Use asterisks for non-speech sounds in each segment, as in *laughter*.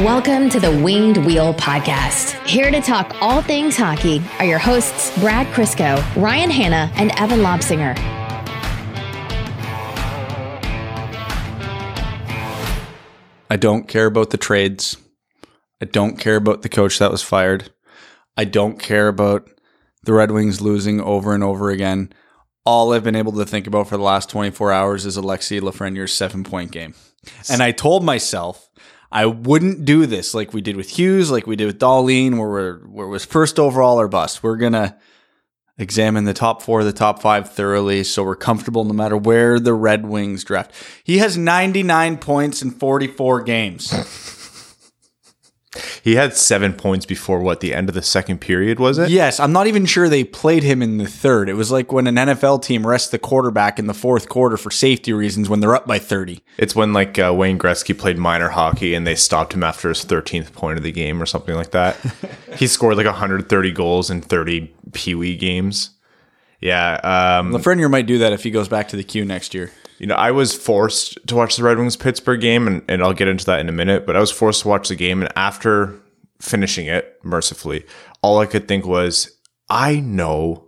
Welcome to the Winged Wheel Podcast. Here to talk all things hockey are your hosts, Brad Crisco, Ryan Hanna, and Evan Lobsinger. I don't care about the trades. I don't care about the coach that was fired. I don't care about the Red Wings losing over and over again. All I've been able to think about for the last 24 hours is Alexis Lafreniere's seven point game. And I told myself I wouldn't do this like we did with Hughes, like we did with Dahlin, where, we're, where it was first overall or bust. We're to examine the top four, the top five thoroughly so we're comfortable no matter where the Red Wings draft. He has 99 points in 44 games. *laughs* He had seven points before what the end of the second period was it? Yes, I'm not even sure they played him in the third. It was like when an NFL team rests the quarterback in the fourth quarter for safety reasons when they're up by 30. It's when like uh, Wayne Gretzky played minor hockey and they stopped him after his 13th point of the game or something like that. *laughs* he scored like 130 goals in 30 Pee Wee games. Yeah, um, Lafreniere might do that if he goes back to the Q next year. You know, I was forced to watch the Red Wings Pittsburgh game, and, and I'll get into that in a minute, but I was forced to watch the game. And after finishing it, mercifully, all I could think was, I know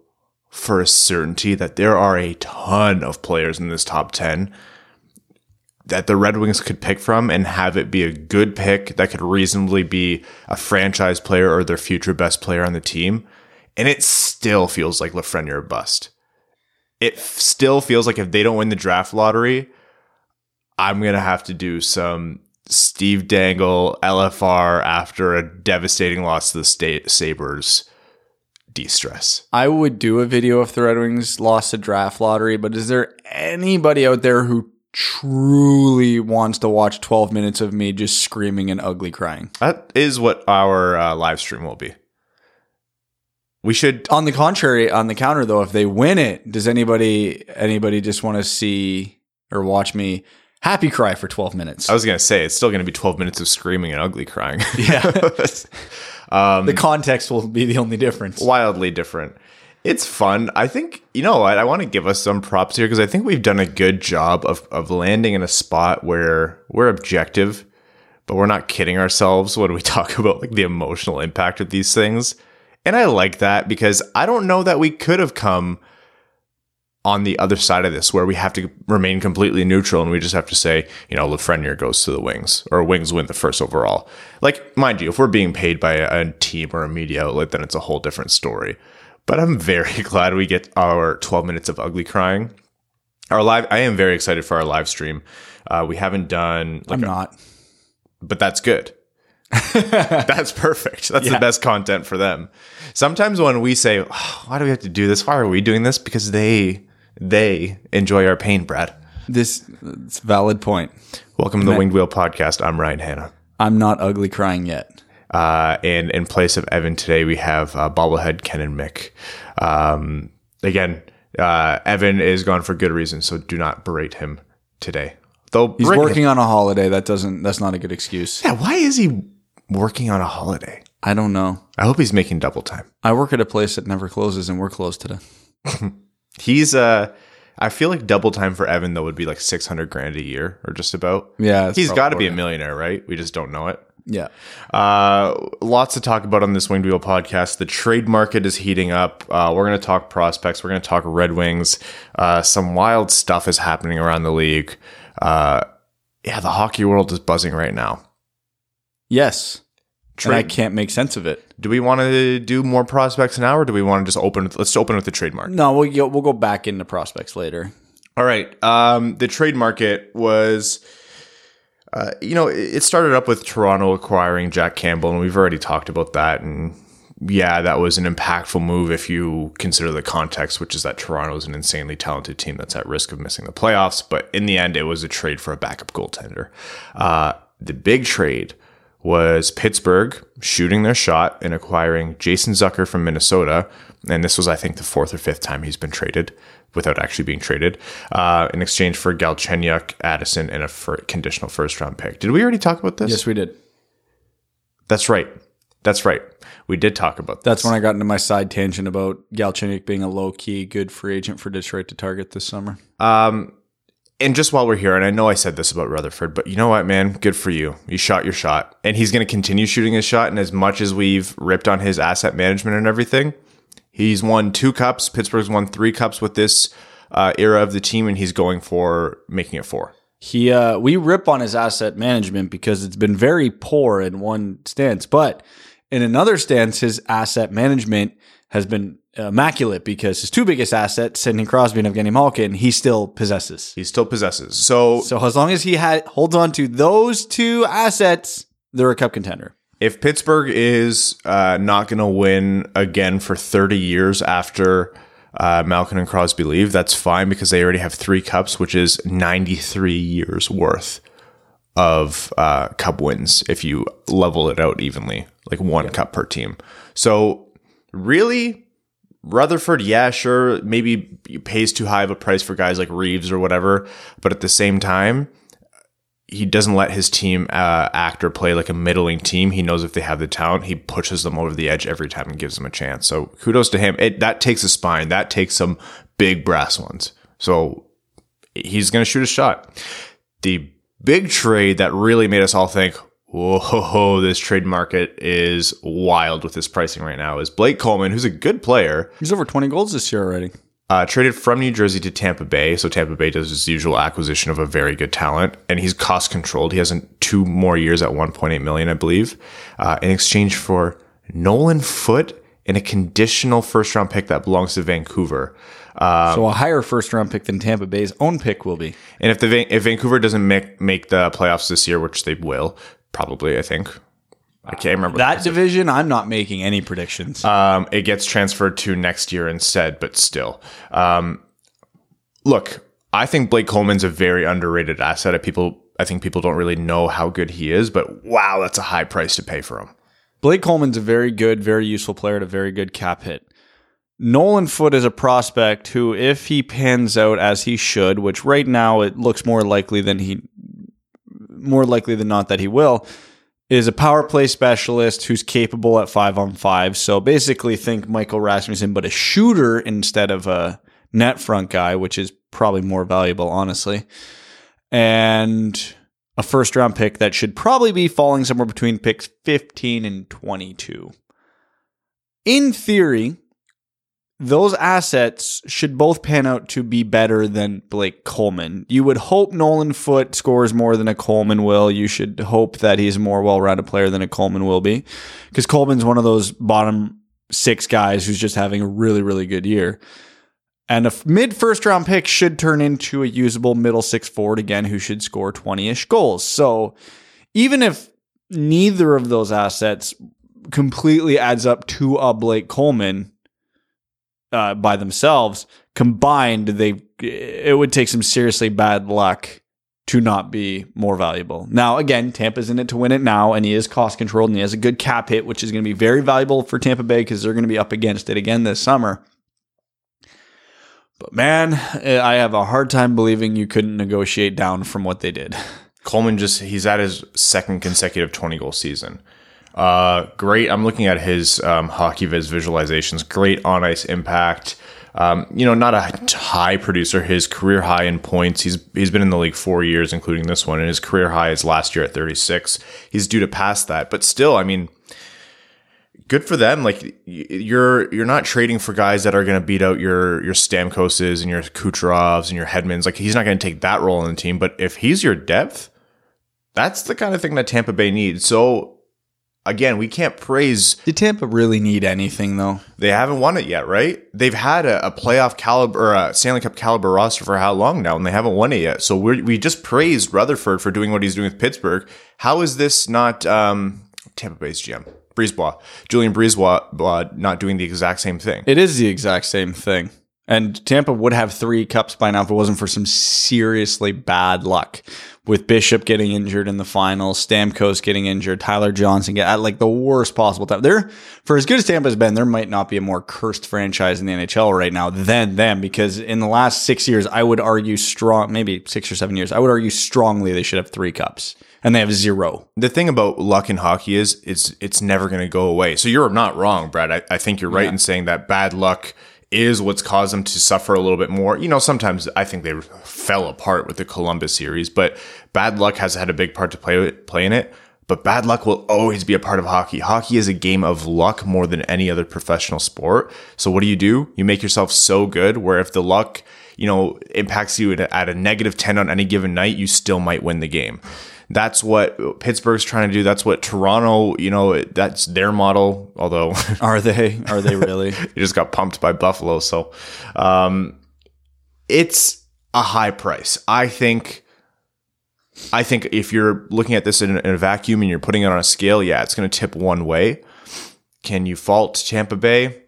for a certainty that there are a ton of players in this top 10 that the Red Wings could pick from and have it be a good pick that could reasonably be a franchise player or their future best player on the team. And it still feels like Lafreniere bust it f- still feels like if they don't win the draft lottery, I'm gonna have to do some Steve Dangle LFR after a devastating loss to the state Sabres de-stress. I would do a video if the Red Wings lost a draft lottery, but is there anybody out there who truly wants to watch 12 minutes of me just screaming and ugly crying? That is what our uh, live stream will be. We should On the contrary, on the counter though, if they win it, does anybody anybody just want to see or watch me happy cry for 12 minutes? I was gonna say it's still gonna be 12 minutes of screaming and ugly crying. *laughs* Yeah. *laughs* Um, the context will be the only difference. wildly different. It's fun. I think you know what I want to give us some props here because I think we've done a good job of of landing in a spot where we're objective, but we're not kidding ourselves when we *laughs* talk about like the emotional impact of these things. And I like that because I don't know that we could have come on the other side of this where we have to remain completely neutral and we just have to say, you know, Lafreniere goes to the Wings or Wings win the first overall. Like, mind you, if we're being paid by a, a team or a media outlet, then it's a whole different story. But I'm very *laughs* glad we get our 12 minutes of ugly crying. Our live, I am very excited for our live stream. Uh, we haven't done, like I'm a- not. but that's good. *laughs* that's perfect. That's the best content for them. Sometimes when we say, "Oh, "Why do we have to do this? Why are we doing this?" Because they they enjoy our pain, Brad. This it's a valid point. Welcome to the Winged Wheel Podcast. I'm Ryan Hanna. I'm not ugly crying yet. Uh, and in place of Evan today, we have uh, bobblehead Ken and Mick. Um, again, uh, Evan is gone for good reason, so do not berate him today. Though He's working on a holiday. That doesn't that's not a good excuse. Yeah, why is he working on a holiday? I don't know. I hope he's making double time. I work at a place that never closes and we're closed today. *laughs* He's uh I feel like double time for Evan though would be like 600 grand a year or just about. Yeah, He's got to be a millionaire, right? We just don't know it. Yeah. Uh, lots to talk about on this Winged Wheel podcast. The trade market is heating up. Uh, we're going to talk prospects. We're going to talk Red Wings. Uh, some wild stuff is happening around the league. Uh, yeah, the hockey world is buzzing right now. Yes. And I can't make sense of it. Do we want to do more prospects now, or do we want to just open? With, let's open with the trademark. No, we'll go, we'll go back into prospects later. All right. Um, the trade market was, uh, you know, it it started up with Toronto acquiring Jack Campbell, and we've already talked about that. And yeah, that was an impactful move if you consider the context, which is that Toronto is an insanely talented team that's at risk of missing the playoffs. But in the end, it was a trade for a backup goaltender. Uh, the big trade was Pittsburgh shooting their shot and acquiring Jason Zucker from Minnesota. And this was, I think, the fourth or fifth time he's been traded without actually being traded uh, in exchange for Galchenyuk, Addison, and a fir- conditional first round pick. Did we already talk about this? Yes, we did. That's right. That's right. We did talk about That's this. when I got into my side tangent about Galchenyuk being a low key good free agent for Detroit to target this summer. Um, and just while we're here, and I know I said this about Rutherford, but you know what, man? Good for you. You shot your shot. And he's going to continue shooting his shot. And as much as we've ripped on his asset management and everything, he's won two cups. Pittsburgh's won three cups with this uh, era of the team, and he's going for making it four. He uh, we rip on his asset management because it's been very poor in one stance, but in another stance, his asset management has been immaculate because his two biggest assets, Sidney Crosby and Evgeny Malkin, he still possesses. He still possesses. So, So as long as he had holds on to those two assets, they're a cup contender. if Pittsburgh is uh, not going to win again for 30 years after uh, Malkin and Crosby leave, that's fine because they already have three cups, which is 93 years worth of uh, cup wins if you level it out evenly, like one cup per team. So, really, Rutherford, yeah, sure, maybe pays too high of a price for guys like Reaves or whatever, but at the same time, he doesn't let his team uh, act or play like a middling team. He knows if they have the talent, he pushes them over the edge every time and gives them a chance. So kudos to him. It, that takes a spine. That takes some big brass ones. So he's going to shoot a shot. The big trade that really made us all think, whoa, *laughs* this trade market is wild with this pricing right now is Blake Coleman, who's a good player. He's over 20 goals this year already. Uh, traded from New Jersey to Tampa Bay. So Tampa Bay does his usual acquisition of a very good talent, and he's cost controlled. He has two more years at 1.8 million, I believe, uh, in exchange for Nolan Foote and a conditional first round pick that belongs to Vancouver. Uh, so a higher first round pick than Tampa Bay's own pick will be. and if the if Vancouver doesn't make make the playoffs this year, which they will probably, I think. I can't remember That division, I'm not making any predictions. um, it gets transferred to next year instead, but still. Um, look, I think Blake Coleman's a very underrated asset. I people, I think people don't really know how good he is, but wow, that's a high price to pay for him. Blake Coleman's a very good, very useful player at a very good cap hit. Nolan Foote is a prospect who, if he pans out as he should, which right now it looks more likely than he, more likely than not that he will, is a power play specialist who's capable at five on five. So basically, think Michael Rasmussen, but a shooter instead of a net front guy, which is probably more valuable, honestly. And a first round pick that should probably be falling somewhere between picks 15 and 22. In theory, those assets should both pan out to be better than Blake Coleman. You would hope Nolan Foote scores more than a Coleman will. You should hope that he's a more well rounded player than a Coleman will be. Because Coleman's one of those bottom six guys who's just having a really, really good year. And a mid first round pick should turn into a usable middle six forward again who should score 20 ish goals. So even if neither of those assets completely adds up to a Blake Coleman uh, by themselves, combined, they it would take some seriously bad luck to not be more valuable. Now, again, Tampa's in it to win it now, and he is cost controlled and he has a good cap hit, which is going to be very valuable for Tampa Bay because they're going to be up against it again this summer. But man, I have a hard time believing you couldn't negotiate down from what they did. Coleman just he's at his second consecutive 20 goal season. Uh, great. I'm looking at his um, HockeyViz visualizations. Great on ice impact. Um, you know, not a high producer. His career high in points. He's he's been in the league four years, including this one, and his career high is last year at 36. He's due to pass that, but still, I mean, good for them. Like you're you're not trading for guys that are going to beat out your your Stamkoses and your Kucherovs and your Hedmans. Like he's not going to take that role in the team. But if he's your depth, that's the kind of thing that Tampa Bay needs. So again, we can't praise Did Tampa really need anything though? they haven't won it yet, right? They've had a, a playoff caliber or a Stanley Cup caliber roster for how long now, and they haven't won it yet. So we we just praised Rutherford for doing what he's doing with Pittsburgh. How is this not um, Tampa Bay's GM? Brisebois, Julien Brisebois, not doing the exact same thing. It is the exact same thing. And Tampa would have three cups by now if it wasn't for some seriously bad luck with Bishop getting injured in the final, Stamkos getting injured, Tyler Johnson get at like the worst possible time. They're for as good as Tampa's been, there might not be a more cursed franchise in the NHL right now than them because in the last six years, I would argue strong, maybe six or seven years, I would argue strongly they should have three cups and they have zero. The thing about luck in hockey is it's it's never going to go away. So you're not wrong, Brad. I, I think you're right in saying that bad luck is what's caused them to suffer a little bit more. You know, sometimes I think they fell apart with the Columbus series, but bad luck has had a big part to play play in it. But bad luck will always be a part of hockey. Hockey is a game of luck more than any other professional sport. So what do you do? You make yourself so good where if the luck, you know, impacts you at a negative 10 on any given night, you still might win the game. That's what Pittsburgh's trying to do. That's what Toronto, you know, that's their model. Although, *laughs* are they? Are they really? *laughs* it just got pumped by Buffalo. So, um, it's a high price. I think. I think if you're looking at this in a, in a vacuum and you're putting it on a scale, yeah, it's going to tip one way. Can you fault Tampa Bay?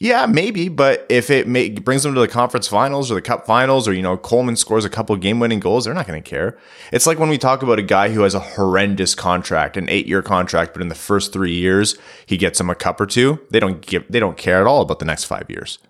Yeah, maybe, but if it may, brings them to the conference finals or the cup finals, or you know Coleman scores a couple game-winning goals, they're not going to care. It's like when we talk about a guy who has a horrendous contract, an eight-year contract, but in the first three years he gets them a cup or two. They don't give, they don't care at all about the next five years.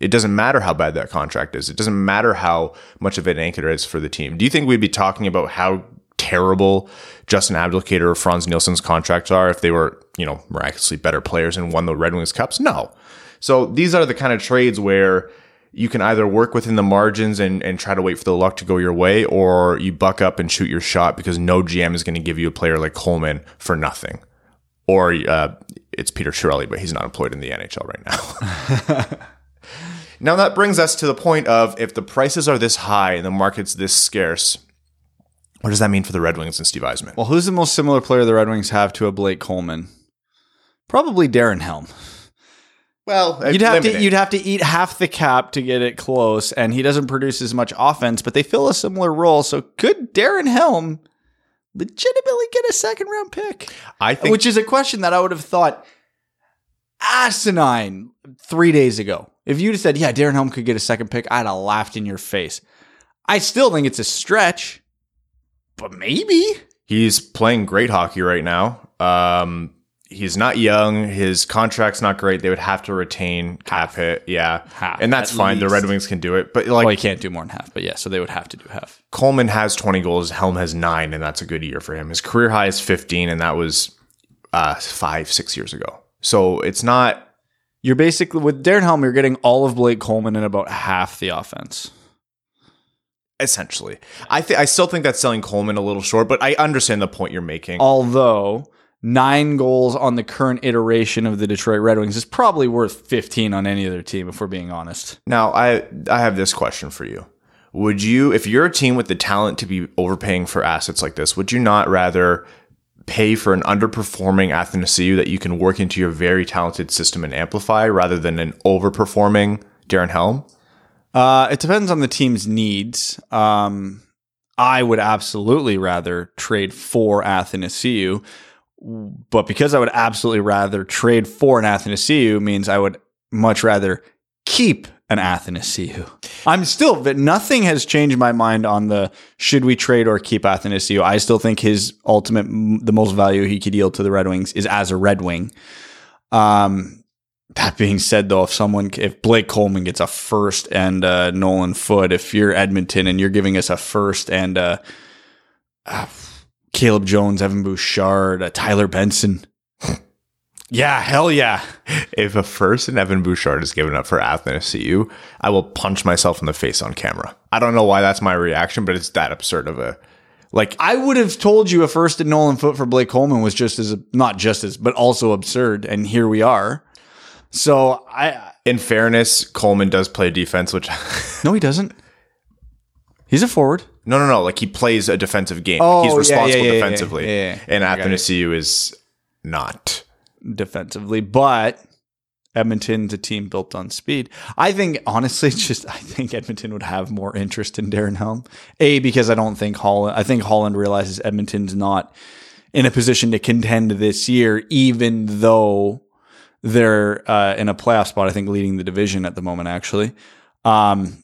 It doesn't matter how bad that contract is. It doesn't matter how much of an anchor it is for the team. Do you think we'd be talking about how terrible Justin Abdelkader or Frans Nielsen's contracts are if they were, you know, miraculously better players and won the Red Wings Cups? No. So these are the kind of trades where you can either work within the margins and, and try to wait for the luck to go your way, or you buck up and shoot your shot because no GM is going to give you a player like Coleman for nothing. Or uh, it's Peter Chiarelli, but he's not employed in the NHL right now. *laughs* *laughs* now that brings us to the point of if the prices are this high and the market's this scarce, what does that mean for the Red Wings and Steve Yzerman? Well, who's the most similar player the Red Wings have to a Blake Coleman? Probably Darren Helm. Well, you'd have limited. to you'd have to eat half the cap to get it close, and he doesn't produce as much offense, but they fill a similar role. So could Darren Helm legitimately get a second round pick? I think, which is a question that I would have thought asinine three days ago. If you'd have said, "Yeah, Darren Helm could get a second pick," I'd have laughed in your face. I still think it's a stretch, but maybe he's playing great hockey right now. Um, he's not young. His contract's not great. They would have to retain cap hit. Yeah. Half, and that's fine. Least. The Red Wings can do it. But like Well, he can't do more than half, but yeah, so they would have to do half. Coleman has 20 goals, Helm has 9 and that's a good year for him. His career high is 15 and that was uh 5 6 years ago. So it's not you're basically with Darren Helm you're getting all of Blake Coleman and about half the offense. Essentially. I th- I still think that's selling Coleman a little short, but I understand the point you're making. Although nine goals on the current iteration of the Detroit Red Wings is probably worth 15 on any other team, if we're being honest. Now, I, I have this question for you. Would you, if you're a team with the talent to be overpaying for assets like this, would you not rather pay for an underperforming Athanasiou that you can work into your very talented system and amplify rather than an overperforming Darren Helm? Uh, it depends on the team's needs. Um, I would absolutely rather trade for Athanasiou but because I would absolutely rather trade for an Athanasiou means I would much rather keep an Athanasiou. I'm still, but nothing has changed my mind on the should we trade or keep Athanasiou. I still think his ultimate, the most value he could yield to the Red Wings is as a Red Wing. Um, that being said, though, if someone, if Blake Coleman gets a first and uh, Nolan Foote, if you're Edmonton and you're giving us a first and uh, uh Caleb Jones, Evan Bouchard, uh, Tyler Benson. yeah, hell yeah. If a first and Evan Bouchard is given up for Athens Athanasiou, I will punch myself in the face on camera. I don't know why that's my reaction, but it's that absurd of a like I would have told you a first and Nolan Foote for Blake Coleman was just as not just as but also absurd, and here we are. So I, in fairness, Coleman does play defense, which no, he doesn't. He's a forward. No, no, no. Like he plays a defensive game. Oh, He's responsible yeah, yeah, yeah, defensively. And Athanasiou is not defensively, but Edmonton's a team built on speed. I think honestly, *laughs* just I think Edmonton would have more interest in Darren Helm. A because I don't think Holland. I think Holland realizes Edmonton's not in a position to contend this year, even though they're uh, in a playoff spot. I think leading the division at the moment, actually. Um,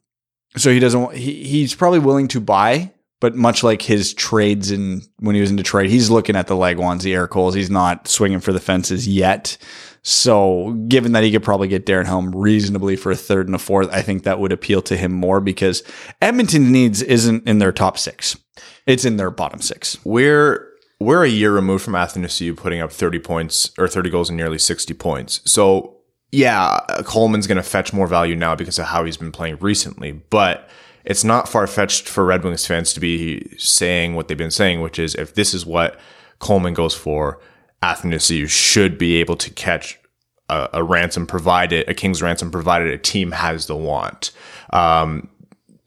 so he doesn't. He, he's probably willing to buy, but much like his trades in when he was in Detroit, he's looking at the leg ones, the air coals. He's not swinging for the fences yet. So, given that he could probably get Darren Helm reasonably for a third and a fourth, I think that would appeal to him more because Edmonton needs isn't in their top six; it's in their bottom six. We're we're a year removed from Athanasiou putting up thirty points or thirty goals and nearly sixty points. So yeah, Coleman's going to fetch more value now because of how he's been playing recently, but it's not far fetched for Red Wings fans to be saying what they've been saying, which is if this is what Coleman goes for, Athanasiou should be able to catch a, a, ransom provided, a king's ransom provided a team has the want. Um,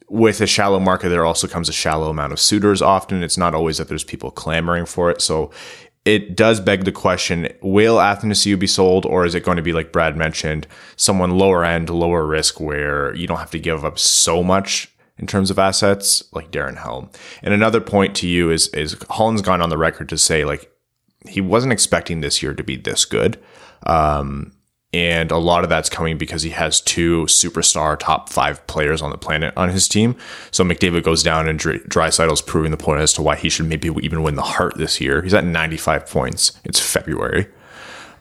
with a shallow market, there also comes a shallow amount of suitors. Often, it's not always that there's people clamoring for it. So it does beg the question will Athanasiou be sold, or is it going to be, like Brad mentioned, someone lower end, lower risk where you don't have to give up so much in terms of assets, like Darren Helm? And another point to you is, is Holland's gone on the record to say, like, he wasn't expecting this year to be this good. Um, and a lot of that's coming because he has two superstar top five players on the planet on his team. So McDavid goes down, and Draisaitl's proving the point as to why he should maybe even win the Hart this year. He's at 95 points. It's February.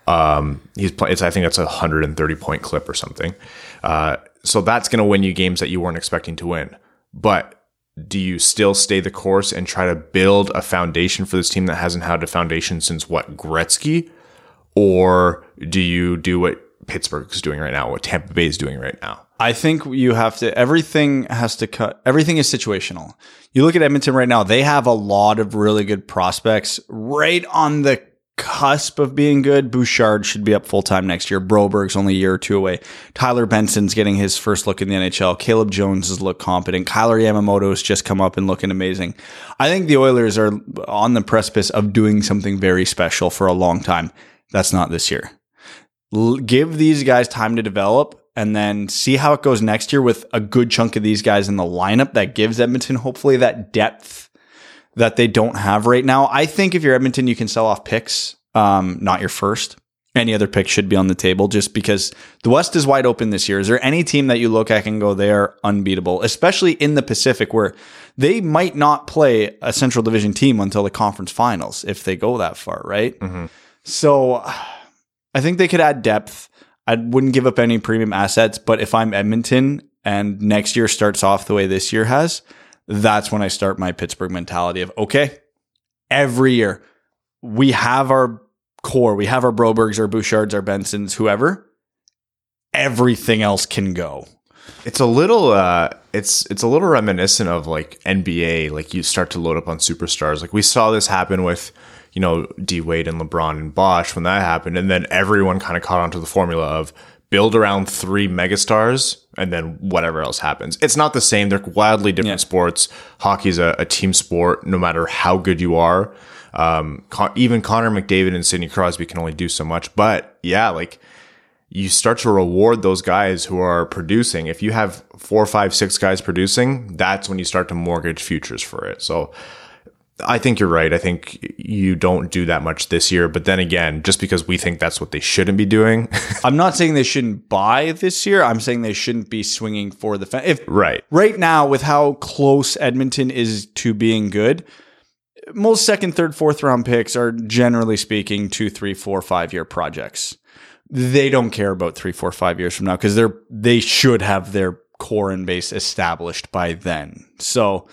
Um, he's play, it's I think that's a 130 point clip or something. Uh, so that's going to win you games that you weren't expecting to win. But do you still stay the course and try to build a foundation for this team that hasn't had a foundation since what Gretzky? Or do you do what Pittsburgh's doing right now, what Tampa Bay is doing right now? I think you have to, everything has to cut, everything is situational. You look at Edmonton right now, they have a lot of really good prospects right on the cusp of being good. Bouchard should be up full time next year. Broberg's only a year or two away. Tyler Benson's getting his first look in the NHL. Caleb Jones has looked competent. Kailer Yamamoto's just come up and looking amazing. I think the Oilers are on the precipice of doing something very special for a long time. That's not this year. L- give these guys time to develop and then see how it goes next year with a good chunk of these guys in the lineup that gives Edmonton hopefully that depth that they don't have right now. I think if you're Edmonton, you can sell off picks, um, not your first. Any other pick should be on the table just because the West is wide open this year. Is there any team that you look at and go, they are unbeatable, especially in the Pacific where they might not play a Central Division team until the conference finals if they go that far, right? Mm-hmm. So I think they could add depth. I wouldn't give up any premium assets, but if I'm Edmonton and next year starts off the way this year has, that's when I start my Pittsburgh mentality of okay, every year we have our core, we have our Brobergs, our Bouchards, our Bensons, whoever. Everything else can go. It's a little uh it's it's a little reminiscent of like NBA, like you start to load up on superstars. Like we saw this happen with you know, D Wade and LeBron and Bosh when that happened. And then everyone kind of caught onto the formula of build around three megastars and then whatever else happens. It's not the same. They're wildly different yeah. sports. Hockey's a, a team sport, no matter how good you are. Um, Con- even Connor McDavid and Sidney Crosby can only do so much. But yeah, like you start to reward those guys who are producing. If you have four, five, six guys producing, that's when you start to mortgage futures for it. So I think you're right. I think you don't do that much this year. But then again, just because we think that's what they shouldn't be doing. *laughs* I'm not saying they shouldn't buy this year. I'm saying they shouldn't be swinging for the fence. If right right now, with how close Edmonton is to being good, most second, third, fourth round picks are generally speaking two, three, four, five year projects. They don't care about three, four, five years from now because they're they should have their core and base established by then. So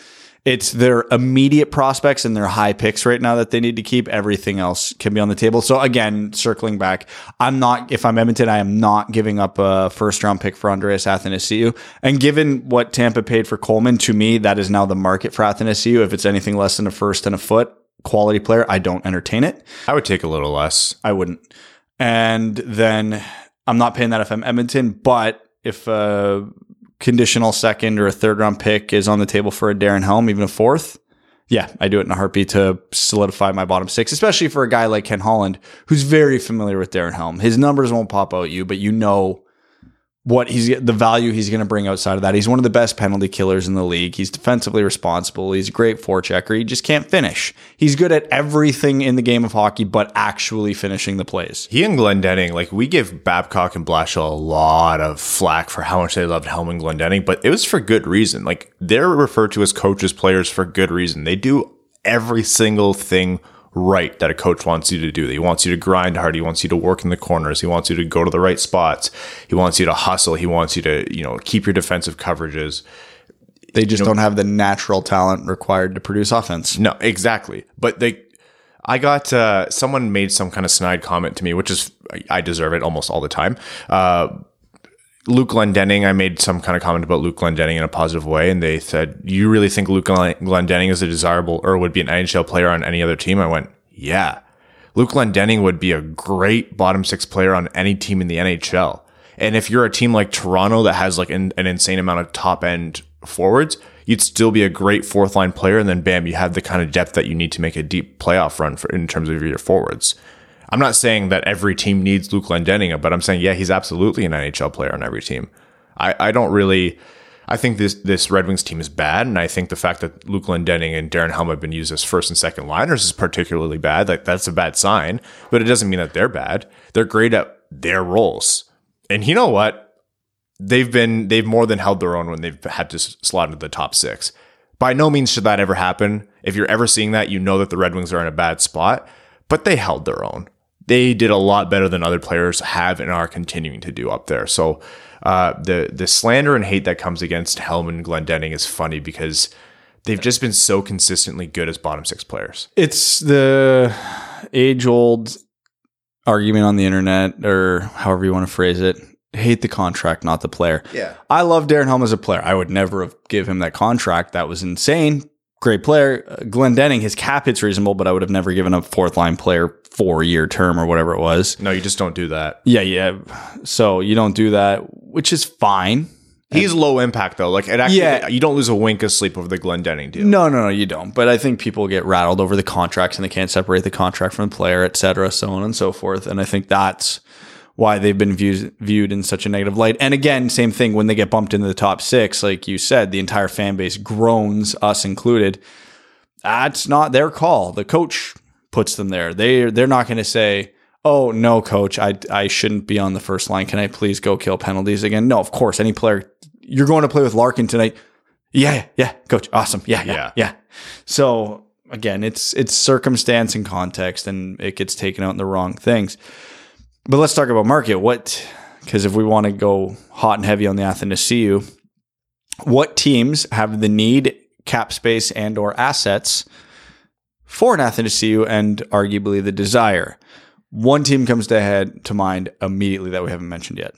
it's their immediate prospects and their high picks right now that they need to keep. Everything else can be on the table. So again, circling back, I'm not, if I'm Edmonton, I am not giving up a first round pick for Andreas Athanasiou. And given what Tampa paid for Coleman, to me, that is now the market for Athanasiou. If it's anything less than a first and a Foote quality player, I don't entertain it. I would take a little less. I wouldn't. And then I'm not paying that if I'm Edmonton, but if uh, conditional second or a third round pick is on the table for a Darren Helm, even a fourth, yeah, I do it in a heartbeat to solidify my bottom six, especially for a guy like Ken Holland, who's very familiar with Darren Helm. His numbers won't pop out at you, but you know what he's the value he's going to bring outside of that. He's one of the best penalty killers in the league. He's defensively responsible. He's a great forechecker. He just can't finish. He's good at everything in the game of hockey, but actually finishing the plays. He and Glendening, like we give Babcock and Blashill a lot of flack for how much they loved Helm and Glendening, but it was for good reason. Like they're referred to as coaches, players for good reason. They do every single thing right that a coach wants you to do. He wants you to grind hard. He wants you to work in the corners. He wants you to go to the right spots. He wants you to hustle. He wants you to, you know, keep your defensive coverages. They just you know, don't have the natural talent required to produce offense. No, exactly. But they, I got uh, someone made some kind of snide comment to me, which is I deserve it almost all the time. Uh, Luke Glendening, I made some kind of comment about Luke Glendening in a positive way, and they said, "You really think Luke Glendening is a desirable or would be an NHL player on any other team?" I went, "Yeah, Luke Glendening would be a great bottom six player on any team in the NHL." And if you're a team like Toronto that has like an, an insane amount of top end forwards, you'd still be a great fourth line player. And then bam, you have the kind of depth that you need to make a deep playoff run for in terms of your forwards. I'm not saying that every team needs Luke Glendening, but I'm saying, yeah, he's absolutely an NHL player on every team. I, I don't really, I think this, this Red Wings team is bad. And I think the fact that Luke Glendening and Darren Helm have been used as first and second liners is particularly bad. Like that's a bad sign, but it doesn't mean that they're bad. They're great at their roles. And you know what? they've been they've more than held their own when they've had to slot into the top six. By no means should that ever happen. If you're ever seeing that, you know that the Red Wings are in a bad spot, but they held their own. They did a lot better than other players have and are continuing to do up there. So uh, the the slander and hate that comes against Helm and Glendening is funny because they've just been so consistently good as bottom six players. It's the age old argument on the internet, or however you want to phrase it hate the contract, not the player. Yeah. I love Darren Helm as a player. I would never have give him that contract. That was insane. Great player. Uh, Glendening, his cap hit's reasonable, but I would have never given a fourth line player four year term or whatever it was. No, you just don't do that. Yeah, yeah. So you don't do that, which is fine. He's low impact though. Like it actually, yeah. you don't lose a wink of sleep over the Glendening deal. No, no, no, you don't. But I think people get rattled over the contracts and they can't separate the contract from the player, et cetera, so on and so forth. And I think that's why they've been viewed viewed in such a negative light. And again, same thing when they get bumped into the top six, like you said, the entire fan base groans, us included. That's not their call. The coach puts them there. They they're not going to say, "Oh no, coach, I I shouldn't be on the first line. Can I please go kill penalties again?" No, of course. Any player, you're going to play with Larkin tonight. Yeah, yeah, coach, awesome. Yeah, yeah, yeah. yeah. So again, it's it's circumstance and context, and it gets taken out in the wrong things. But let's talk about market. What, because if we want to go hot and heavy on the Athanasiou, what teams have the need, cap space, and or assets for an Athanasiou and arguably the desire? One team comes to head to mind immediately that we haven't mentioned yet.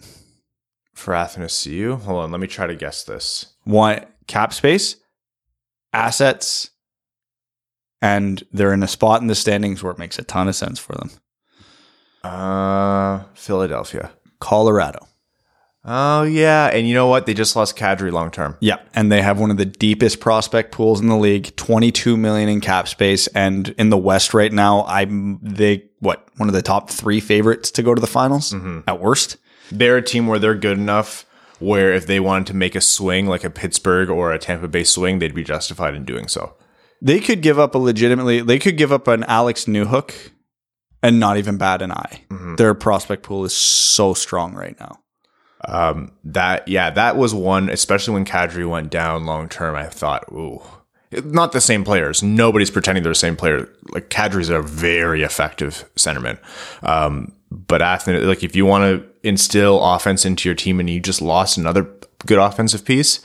For Athanasiou, hold on, let me try to guess this. One cap space, assets, and they're in a spot in the standings where it makes a ton of sense for them. Uh, Philadelphia. Colorado. Oh yeah, and you know what? They just lost Kadri long term. Yeah, and they have one of the deepest prospect pools in the league, 22 million in cap space and in the West right now, I'm they what, one of the top 3 favorites to go to the finals mm-hmm. at worst. They're a team where they're good enough where if they wanted to make a swing like a Pittsburgh or a Tampa Bay swing, they'd be justified in doing so. They could give up a legitimately they could give up an Alex Newhook and not even bat an eye. Mm-hmm. Their prospect pool is so strong right now. Um, that yeah, that was one, especially when Kadri went down long term. I thought, ooh, not the same players. Nobody's pretending they're the same player. Like Kadri's a very effective centerman. Um, but Athens, like if you want to instill offense into your team and you just lost another good offensive piece,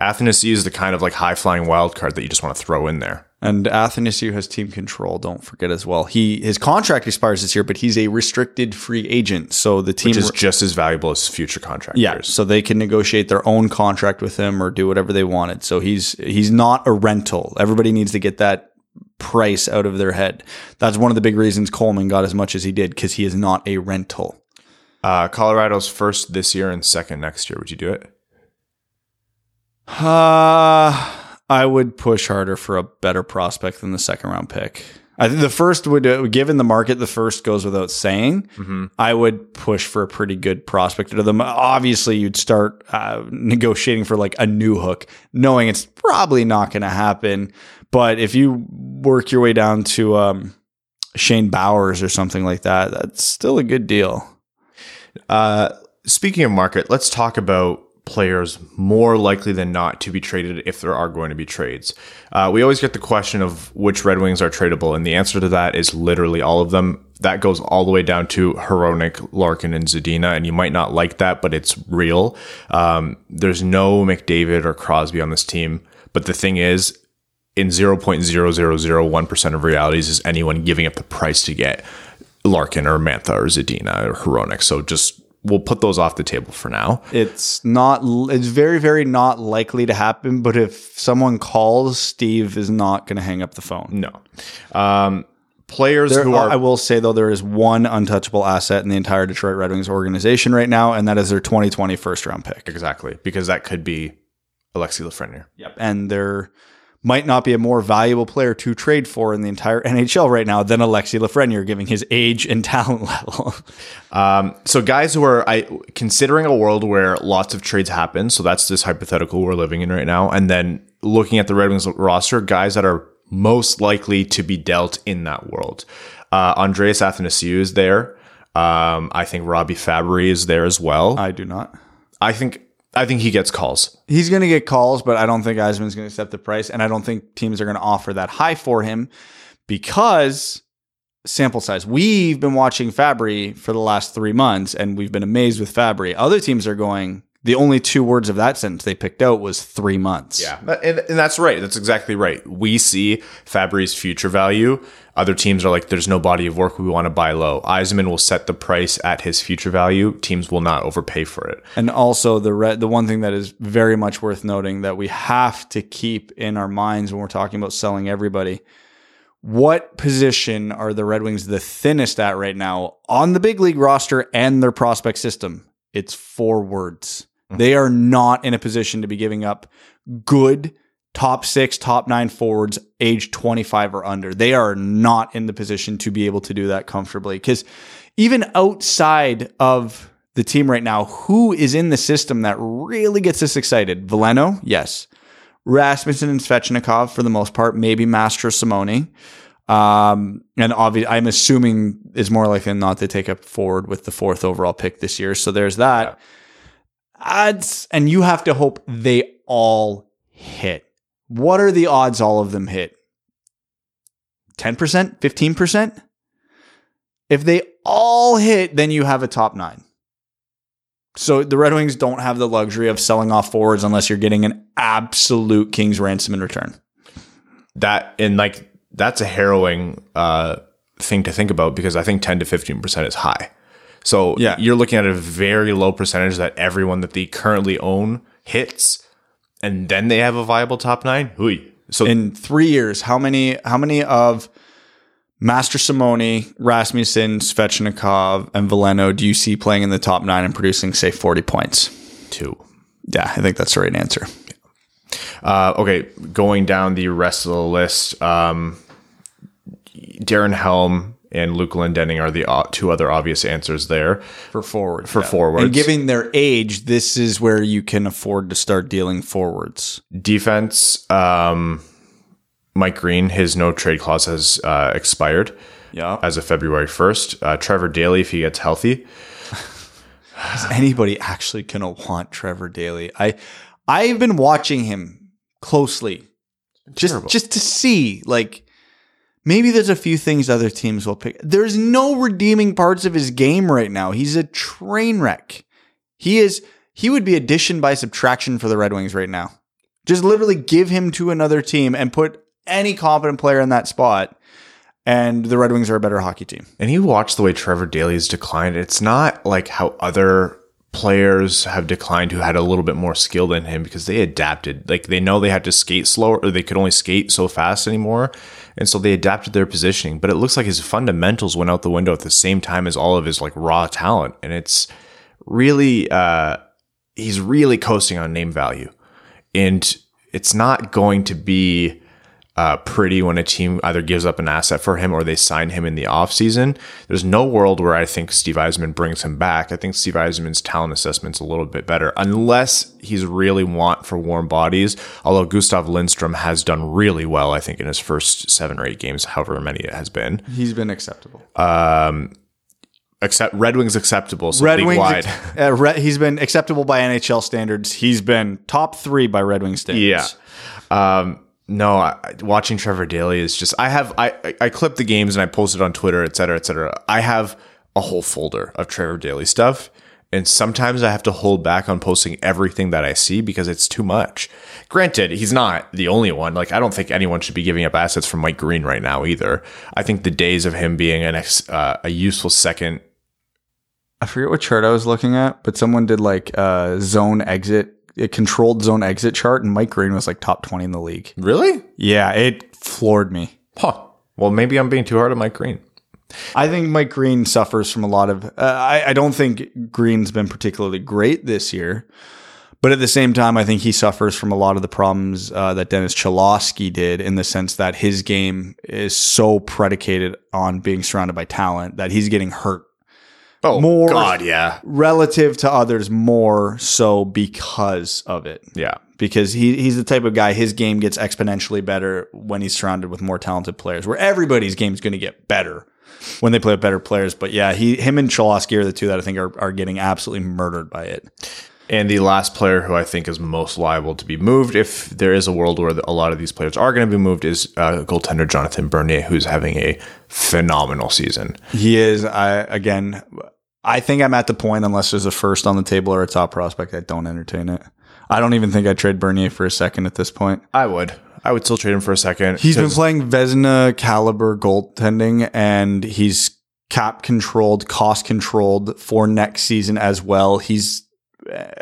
Athanasiou is the kind of like high flying wild card that you just want to throw in there. And Athanasiou has team control. Don't forget as well. He his contract expires this year, but he's a restricted free agent. So the team Which is just as valuable as future contract yeah. So they can negotiate their own contract with him or do whatever they wanted. So he's he's not a rental. Everybody needs to get that price out of their head. That's one of the big reasons Coleman got as much as he did because he is not a rental. Uh, Colorado's first this year and second next year. Would you do it? Uh I would push harder for a better prospect than the second round pick. I think the first would, uh, given the market, the first goes without saying. Mm-hmm. I would push for a pretty good prospect to them. Obviously, you'd start uh, negotiating for like a Newhook, knowing it's probably not going to happen. But if you work your way down to um, Shane Bowers or something like that, that's still a good deal. Uh, speaking of market, let's talk about players more likely than not to be traded if there are going to be trades. Uh, we always get the question of which Red Wings are tradable, and the answer to that is literally all of them. That goes all the way down to Hronek, Larkin, and Zadina, and you might not like that, but it's real. Um, there's no McDavid or Crosby on this team, but the thing is, in 0.0001% of realities is anyone giving up the price to get Larkin or Mantha or Zadina or Hronek. So just we'll put those off the table for now. It's not. It's very, very not likely to happen. But if someone calls, Steve is not going to hang up the phone. No. Um, players There, who are I will say though, there is one untouchable asset in the entire Detroit Red Wings organization right now, and that is their 2020 first round pick. exactly because that could be Alexis Lafreniere. Yep. And there might not be a more valuable player to trade for in the entire *laughs* NHL right now than Alexis Lafreniere, giving his age and *laughs* talent level. Um, so guys who are I considering a world where lots of trades happen, so that's this hypothetical we're living in right now, and then looking at the Red Wings roster, guys that are most likely to be dealt in that world. Uh, Andreas Athanasiou is there. Um, I think Robby Fabbri is there as well. I do not. I think I think he gets calls. He's going to get calls, but I don't think Yzerman's going to accept the price, and I don't think teams are going to offer that high for him because sample size. We've been watching Fabbri for the last three months, and we've been amazed with Fabbri. Other teams are going. The only two words of that sentence they picked out was three months. Yeah, and, and that's right. That's exactly right. We see Fabbri's future value. Other teams are like, there's no body of work. We want to buy low. Yzerman will set the price at his future value. Teams will not overpay for it. And also the re- the one thing that is very much worth noting that we have to keep in our minds when we're talking about selling everybody. What position are the Red Wings the thinnest at right now on the big league roster and their prospect system? It's forwards. They are not in a position to be giving up good top six, top nine forwards age 25 or under. They are not in the position to be able to do that comfortably. Because even outside of the team right now, who is in the system that really gets us excited? Veleno, yes. Rasmussen and Svechnikov for the most part, maybe Mastrosimone. Um, and obviously, I'm assuming is more likely than not to take up forward with the fourth overall pick this year. So there's that. Odds, and you have to hope they all hit. What are the odds all of them hit? 10%, 15%? If they all hit, then you have a top nine. So the Red Wings don't have the luxury of selling off forwards unless you're getting an absolute king's ransom in return. That and like that's a harrowing uh, thing to think about because I think 10 to 15 percent is high. So Yeah. you're looking at a very low percentage that everyone that they currently own hits, and then they have a viable top nine. Hui. So In three years, how many how many of Mastrosimone, Rasmussen, Svechnikov, and Veleno do you see playing in the top nine and producing, say, 40 points? two. Yeah, I think that's the right answer. Uh, okay, going down the rest of the list, um, Darren Helm and Luke Glendening are the uh, two other obvious answers there. For forward. For forwards. And given their age, this is where you can afford to start dealing forwards. Defense, um, Mike Green, his no trade clause has uh, expired Yeah. as of February 1st. Uh, Trevor Daley, if he gets healthy. *sighs* Is anybody actually gonna want Trevor Daley? I I've been watching him closely. Just terrible. just to see like maybe there's a few things other teams will pick. There's no redeeming parts of his game right now. He's a train wreck. He is he would be addition by subtraction for the Red Wings right now. Just literally give him to another team and put any competent player in that spot and the Red Wings are a better hockey team. And you watch the way Trevor Daley's declined. It's not like how other players have declined who had a little bit more skill than him because they adapted. Like they know they had to skate slower or they could only skate so fast anymore. And so they adapted their positioning. But it looks like his fundamentals went out the window at the same time as all of his like raw talent. And it's really uh he's really coasting on name value. And it's not going to be uh, pretty when a team either gives up an asset for him or they sign him in the offseason. There's no world where I think Steve Yzerman brings him back. I think Steve Yzerman's talent assessment's a little bit better, unless he's really want for warm bodies. Although Gustav Lindstrom has done really well, I think, in his first seven or eight games, however many it has been. He's been acceptable. Um, Except Red Wings acceptable, so Red Wings, wide. uh, Re- he's been acceptable by NHL standards. He's been top three by Red Wing standards. Yeah. Um, no, I, watching Trevor Daley is just. I have I I- clip the games and I post it on Twitter, et cetera, et cetera. I have a whole folder of Trevor Daley stuff, And sometimes I have to hold back on posting everything that I see because it's too much. Granted, he's not the only one. Like, I don't think anyone should be giving up assets from Mike Green right now either. I think the days of him being an ex, uh, a useful second. I forget what chart I was looking at, but someone did like a zone exit, a controlled zone exit chart, and Mike Green was like top 20 in the league. Really? Yeah, it floored me. Huh. Well, maybe I'm being too hard on Mike Green. I think Mike Green suffers from a lot of. Uh, I, I don't think Green's been particularly great this year, but at the same time, I think he suffers from a lot of the problems uh, that Dennis Cholowski did in the sense that his game is so predicated on being surrounded by talent that he's getting hurt Oh, More- God, yeah. relative to others more so because of it. Yeah. Because he, he's the type of guy, his game gets exponentially better when he's surrounded with more talented players, where everybody's game is going to get better when they play with better players. But yeah, he, him and Cholowski are the two that I think are, are getting absolutely murdered by it. And the last player who I think is most liable to be moved, if there is a world where a lot of these players are going to be moved, is uh, goaltender Jonathan Bernier, who's having a phenomenal season. He is, I, again, I think I'm at the point, unless there's a first on the table or a top prospect, I don't entertain it. I don't even think I'd trade Bernier for a second at this point. I would. I would still trade him for a second. He's been playing Vezina caliber goaltending and he's cap controlled, cost controlled for next season as well. He's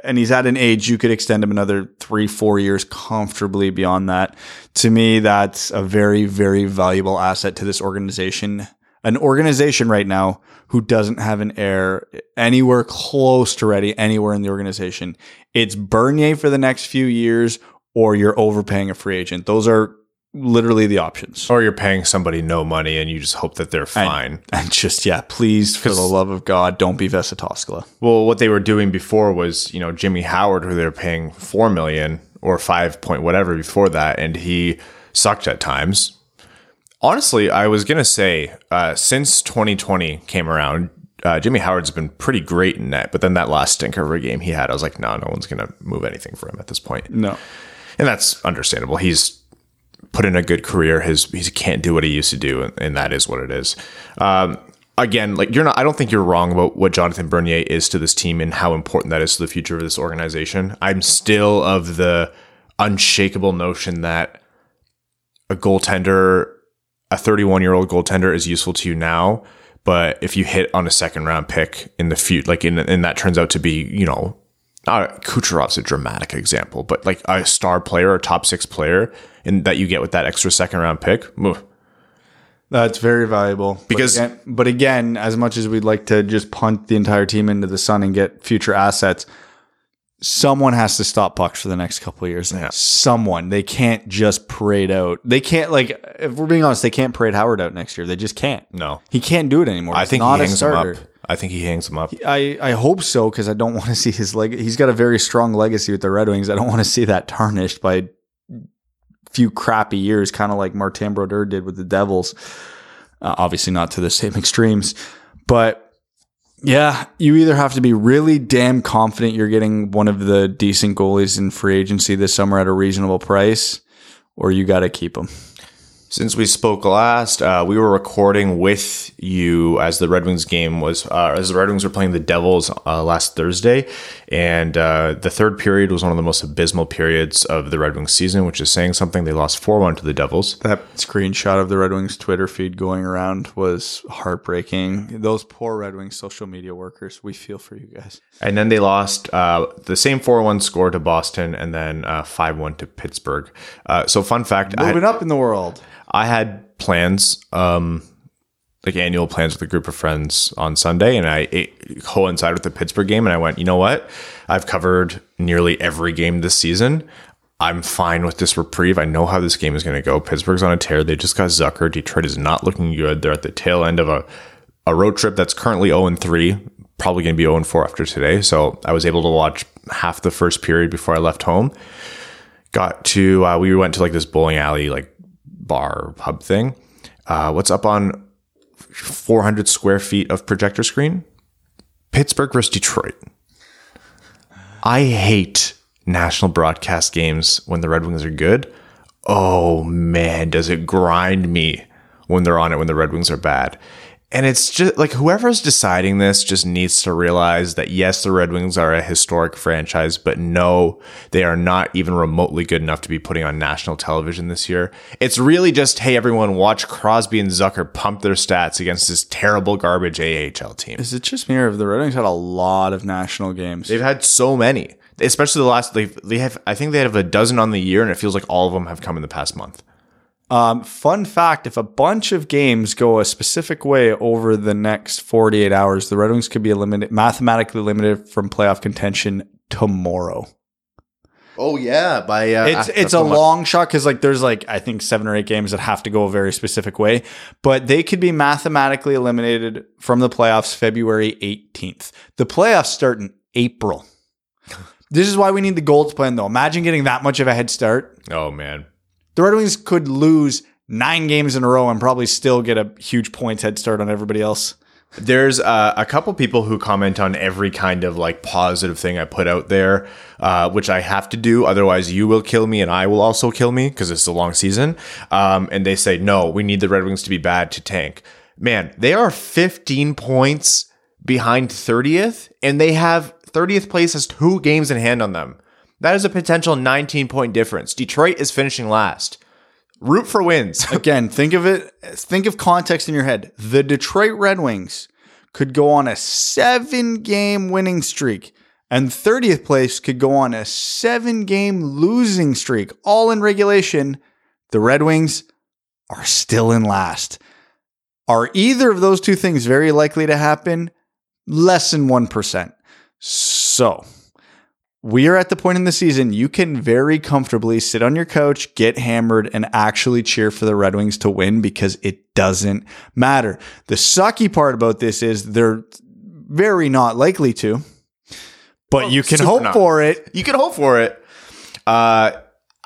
and he's at an age you could extend him another three, four years comfortably beyond that. To me, that's a very, very valuable asset to this organization. An organization right now who doesn't have an heir anywhere close to ready anywhere in the organization. It's Bernier for the next few years or you're overpaying a free agent. Those are literally the options. or you're paying somebody no money and you just hope that they're fine. And just, yeah, please, for the love of God, don't be Vesa Toskala. Well, what they were doing before was, you know, Jimmy Howard, who they were paying four million or five point whatever before that, and he sucked at times. Honestly, I was gonna say uh, since 2020 came around, uh, Jimmy Howard's been pretty great in net. But then that last stinker of a game he had, I was like, no, no one's gonna move anything for him at this point, No. and that's understandable. He's put in a good career. His he can't do what he used to do, and, and that is what it is. Um, again, like you're not. I don't think you're wrong about what Jonathan Bernier is to this team and how important that is to the future of this organization. I'm still of the unshakable notion that a goaltender, a 31 year old goaltender, is useful to you now. But if you hit on a second round pick in the future, like in and that turns out to be, you know, not Kucherov's a dramatic example, but like a star player, a top six player, and that you get with that extra second round pick. ugh. That's very valuable. Because- but again, but again, as much as we'd like to just punt the entire team into the sun and get future assets, someone has to stop pucks for the next couple of years. Someone. They can't just parade out. They can't like if we're being honest, they can't parade Howard out next year. They just can't. No, He can't do it anymore. I He's think he hangs him up. I think he hangs him up. I, I hope so because I don't *laughs* want to see his leg. He's got a very strong legacy with the Red Wings. I don't want to see that tarnished by few crappy years, kind of like Martin Brodeur did with the Devils. Uh, obviously, not to the same *laughs* extremes, but yeah, you either have to be really damn confident you're getting one of the decent goalies in free agency this summer at a reasonable price, or you got to keep them. Since we spoke last, uh, we were recording with you as the Red Wings game was, uh, as the Red Wings were playing the Devils uh, last Thursday. And uh, the third period was one of the most abysmal periods of the Red Wings season, which is saying something. They lost 4 1 to the Devils. That screenshot of the Red Wings Twitter feed going around was heartbreaking. Those poor Red Wings social media workers. We feel for you guys. And then they lost uh, the same 4 1 score to Boston and then 5 1 to Pittsburgh. Uh, so, fun fact I Moving up in the world. I had plans, um, like annual plans with a group of friends on Sunday, and I it coincided with the Pittsburgh game. And I went, you know what? I've covered nearly every game this season. I'm fine with this reprieve. I know how this game is going to go. Pittsburgh's on a tear. They just got Zucker. Detroit is not looking good. They're at the tail end of a, a road trip that's currently 0 3, probably going to be 0 4 after today. So I was able to watch half the first period before I left home. Got to, uh, we went to like this bowling alley, like bar pub thing. Uh, what's up on 400 square feet of projector screen? Pittsburgh versus Detroit. I hate national broadcast games when the Red Wings are good. Oh man, does it grind me when they're on it when the Red Wings are bad. And it's just like whoever's deciding this just needs to realize that yes, the Red Wings are a historic franchise, but no, they are not even remotely good enough to be putting on national television this year. It's really just, hey, everyone, watch Crosby and Zucker pump their stats against this terrible garbage AHL team. Is it just me or have the Red Wings had a lot of national games? They've had so many, especially the last. They they have. I think they have a dozen on the year, and it feels like all of them have come in the past month. Um, fun fact if a bunch of games go a specific way over the next 48 hours, the Red Wings could be eliminated, mathematically limited from playoff contention tomorrow. Oh yeah, by uh, It's it's a long shot because like there's like I think seven or eight games that have to go a very specific way, but they could be mathematically eliminated from the playoffs February 18th. The playoffs start in April. *laughs* this is why we need the Golds plan though. Imagine getting that much of a head start. Oh man, The Red Wings could lose nine games in a row and probably still get a huge points head start on everybody else. There's uh, a couple people who comment on every kind of like positive thing I put out there, uh, which I have to do. Otherwise, you will kill me and I will also kill me because it's a long season. Um, and they say, no, we need the Red Wings to be bad to tank. Man, they are 15 points behind 30th, and they have 30th place has two games in hand on them. That is a potential 19 point difference. Detroit is finishing last. Root for wins. *laughs* Again, think of it. Think of context in your head. The Detroit Red Wings could go on a seven game winning streak, and 30th place could go on a seven game losing streak, all in regulation. The Red Wings are still in last. Are either of those two things very likely to happen? Less than 1%. So, we are at the point in the season you can very comfortably sit on your couch, get hammered, and actually cheer for the Red Wings to win because it doesn't matter. The sucky part about this is they're very not likely to, but you can hope not. for it. You can hope for it. Uh,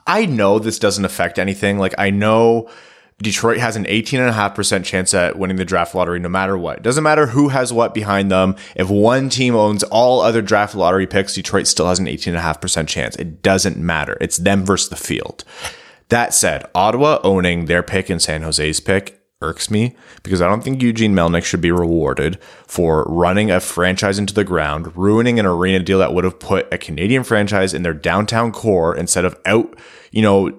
I know this doesn't affect anything. Like, I know Detroit has an 18.5% chance at winning the draft lottery no matter what. Doesn't matter who has what behind them. If one team owns all other draft lottery picks, Detroit still has an 18.5% chance. It doesn't matter. It's them versus the field. That said, Ottawa owning their pick and San Jose's pick irks me because I don't think Eugene Melnyk should be rewarded for running a franchise into the ground, ruining an arena deal that would have put a Canadian franchise in their downtown core instead of out, you know,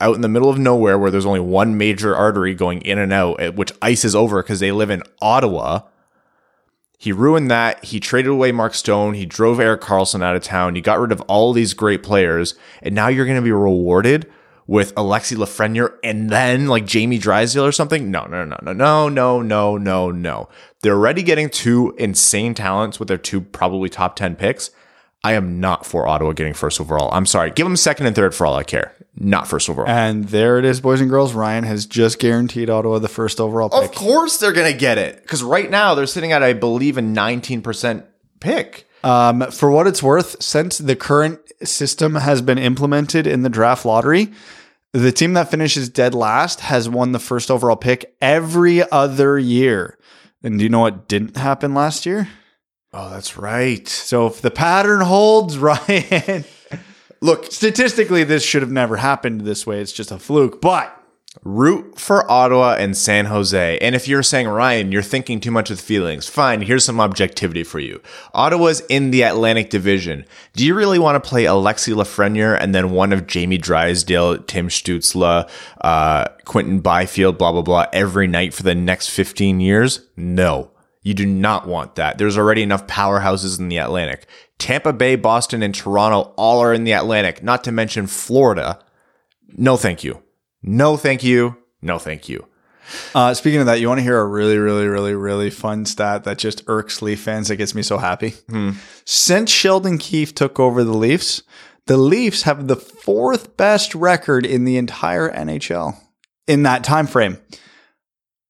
out in the middle of nowhere where there's only one major artery going in and out, eh, which ices over because they live in Ottawa. He ruined that. He traded away Mark Stone. He drove Erik Karlsson out of town. He got rid of all these great players. And now you're going to be rewarded with Alexis Lafreniere and then like Jamie Drysdale or something. No, no, no, no, no, no, no, no, no. They're already getting two insane talents with their two probably top 10 picks. I am not for Ottawa getting first overall. I'm sorry. Give them second and third for all I care. Not first overall. And there it is, boys and girls. Ryan has just guaranteed Ottawa the first overall pick. Of course they're going to get it. Because right now they're sitting at, I believe, a 19% pick. Um, for what it's worth, since the current system has been implemented in the draft lottery, the team that finishes dead last has won the first overall pick every other year. And do you know what didn't happen last year? Oh, that's right. So if the pattern holds, *laughs* Ryan, Look, statistically, this should have never happened this way. It's just a fluke. But root for Ottawa and San Jose. And if you're saying, Ryan, you're thinking too much with feelings, fine, here's some objectivity for you. Ottawa's in the Atlantic Division. Do you really want to play Alexis Lafreniere and then one of Jamie Drysdale, Tim Stützle, uh, Quinton Byfield, blah, blah, blah, every night for the next 15 years? No. You do not want that. There's already enough powerhouses in the Atlantic. Tampa Bay, Boston, and Toronto all are in the Atlantic, not to mention Florida. No, thank you. No, thank you. No, thank you. uh, speaking of that, you want to hear a really, really, really, really fun stat that just irks Leaf fans that gets me so happy? Since Sheldon Keefe took over the Leafs, the Leafs have the fourth best record in the entire NHL in that time frame.